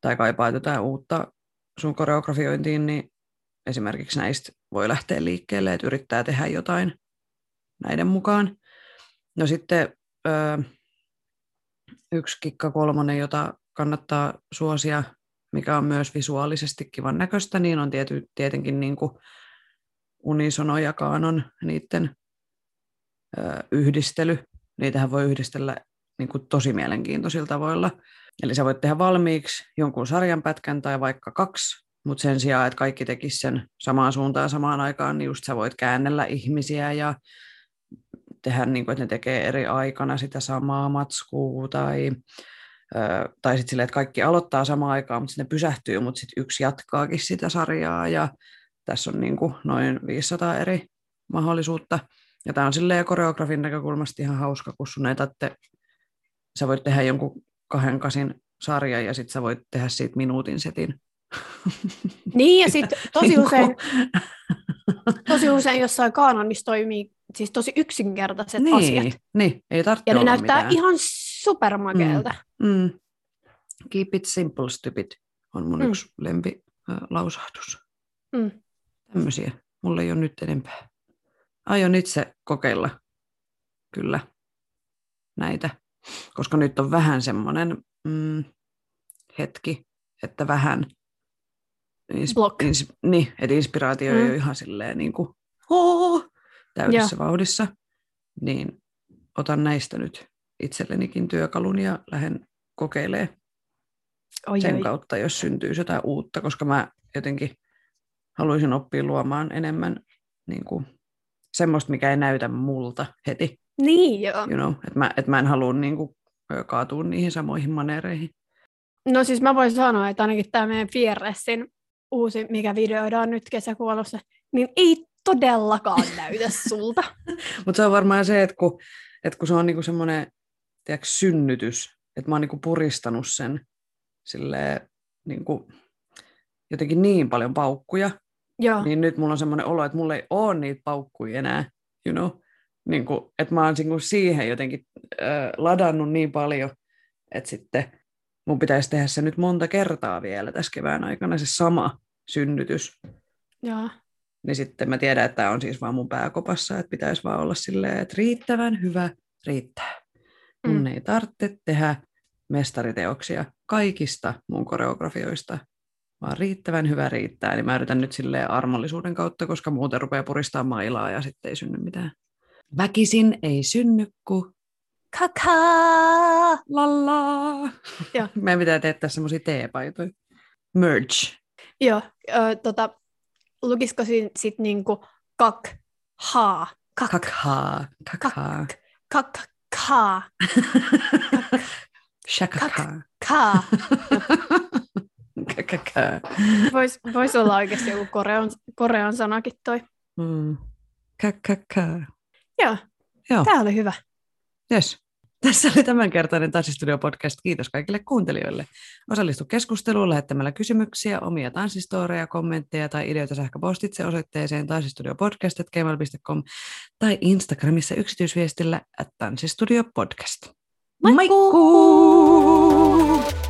tai kaipaa jotain uutta sun koreografiointiin, niin esimerkiksi näistä voi lähteä liikkeelle, että yrittää tehdä jotain näiden mukaan. No sitten yksi kikka kolmonen, jota kannattaa suosia, mikä on myös visuaalisesti kivan näköistä, niin on tiety, tietenkin niin kuin Unisono ja Kaanon niiden ö, yhdistely. Niitähän voi yhdistellä niin kuin tosi mielenkiintoisilla tavoilla. Eli sä voit tehdä valmiiksi jonkun sarjan pätkän tai vaikka kaksi, mutta sen sijaan, että kaikki tekisi sen samaan suuntaan samaan aikaan, niin just sä voit käännellä ihmisiä ja tehdä niin kuin, että ne tekee eri aikana sitä samaa matskua tai, tai sitten silleen, että kaikki aloittaa samaan aikaan, mutta sitten ne pysähtyy, mutta sitten yksi jatkaakin sitä sarjaa ja tässä on niin kuin noin 500 eri mahdollisuutta. Ja tämä on silleen koreografin näkökulmasta ihan hauska, kun sun ei tarvitse, sä voit tehdä jonkun kahden kasin sarjan ja sitten sä voit tehdä siitä minuutin setin. Niin ja sitten tosi usein, tosi usein jossain kaanonissa toimii siis tosi yksinkertaiset niin, asiat. Niin, ei tarvitse Ja ne näyttää mitään. ihan supermakeelta. Mm. Mm. Keep it simple, stupid on mun Mm. mm. yksi lempi äh, lausahdus. Mm. Tämmöisiä. Mulla ei ole nyt enempää. Aion itse kokeilla kyllä näitä, koska nyt on vähän semmoinen mm, hetki, että vähän ins- Block. ins- niin, että inspiraatio Mm. ei ole ihan silleen niin kuin, "Oo", täydessä vauhdissa, niin otan näistä nyt itsellenikin työkalun ja lähden kokeilemaan Oi, sen oi. kautta, jos syntyy jotain uutta, koska mä jotenkin haluaisin oppia luomaan enemmän niin kuin, semmoista, mikä ei näytä multa heti. Niin joo. You know? Että mä, et mä en halua niin kuin, kaatua niihin samoihin maneereihin. No siis mä voin sanoa, että ainakin tämä meidän Fierressin uusi, mikä videoidaan nyt kesäkuolossa, niin ei todellakaan näytä sulta. Mutta se on varmaan se, että kun, että kun se on niinku semmoinen synnytys, että mä oon niinku puristanut sen silleen, niinku, jotenkin niin paljon paukkuja, Joo. niin nyt mulla on semmoinen olo, että mulla ei ole niitä paukkuja enää, you know? niin kuin, että mä oon niinku siihen jotenkin äh, ladannut niin paljon, että sitten mun pitäisi tehdä se nyt monta kertaa vielä tässä kevään aikana, se sama synnytys. Joo. Niin sitten mä tiedän, että tämä on siis vaan mun pääkopassa, että pitäisi vaan olla silleen, että riittävän hyvä riittää. Mun Mm. ei tarvitse tehdä mestariteoksia kaikista mun koreografioista, vaan riittävän hyvä riittää. Niin mä yritän nyt silleen armollisuuden kautta, koska muuten rupeaa puristaa mailaa ja sitten ei synny mitään. Väkisin ei synny, kun Kakaa! lallaa. Joo. Meidän pitää tehdä semmoisia teepaitoja. Merge. Joo, ö, tota, lukisiko siinä sit niinku kak, haa, kak, Kakhaa. Kakhaa. kak, kaa, Shakakaa. kaa. Kakakaa. Vois, vois olla oikeasti joku korean, korean sanakin toi. Mm. Kakakaa. Joo, Joo. tää oli hyvä. Yes. Tässä oli tämänkertainen Tanssistudio-podcast. Kiitos kaikille kuuntelijoille. Osallistu keskusteluun lähettämällä kysymyksiä, omia tanssistoreja, kommentteja tai ideoita sähköpostitse osoitteeseen tanssistudiopodcast.gmail.com tai Instagramissa yksityisviestillä at tanssistudiopodcast. Moikkuu! Moikkuu!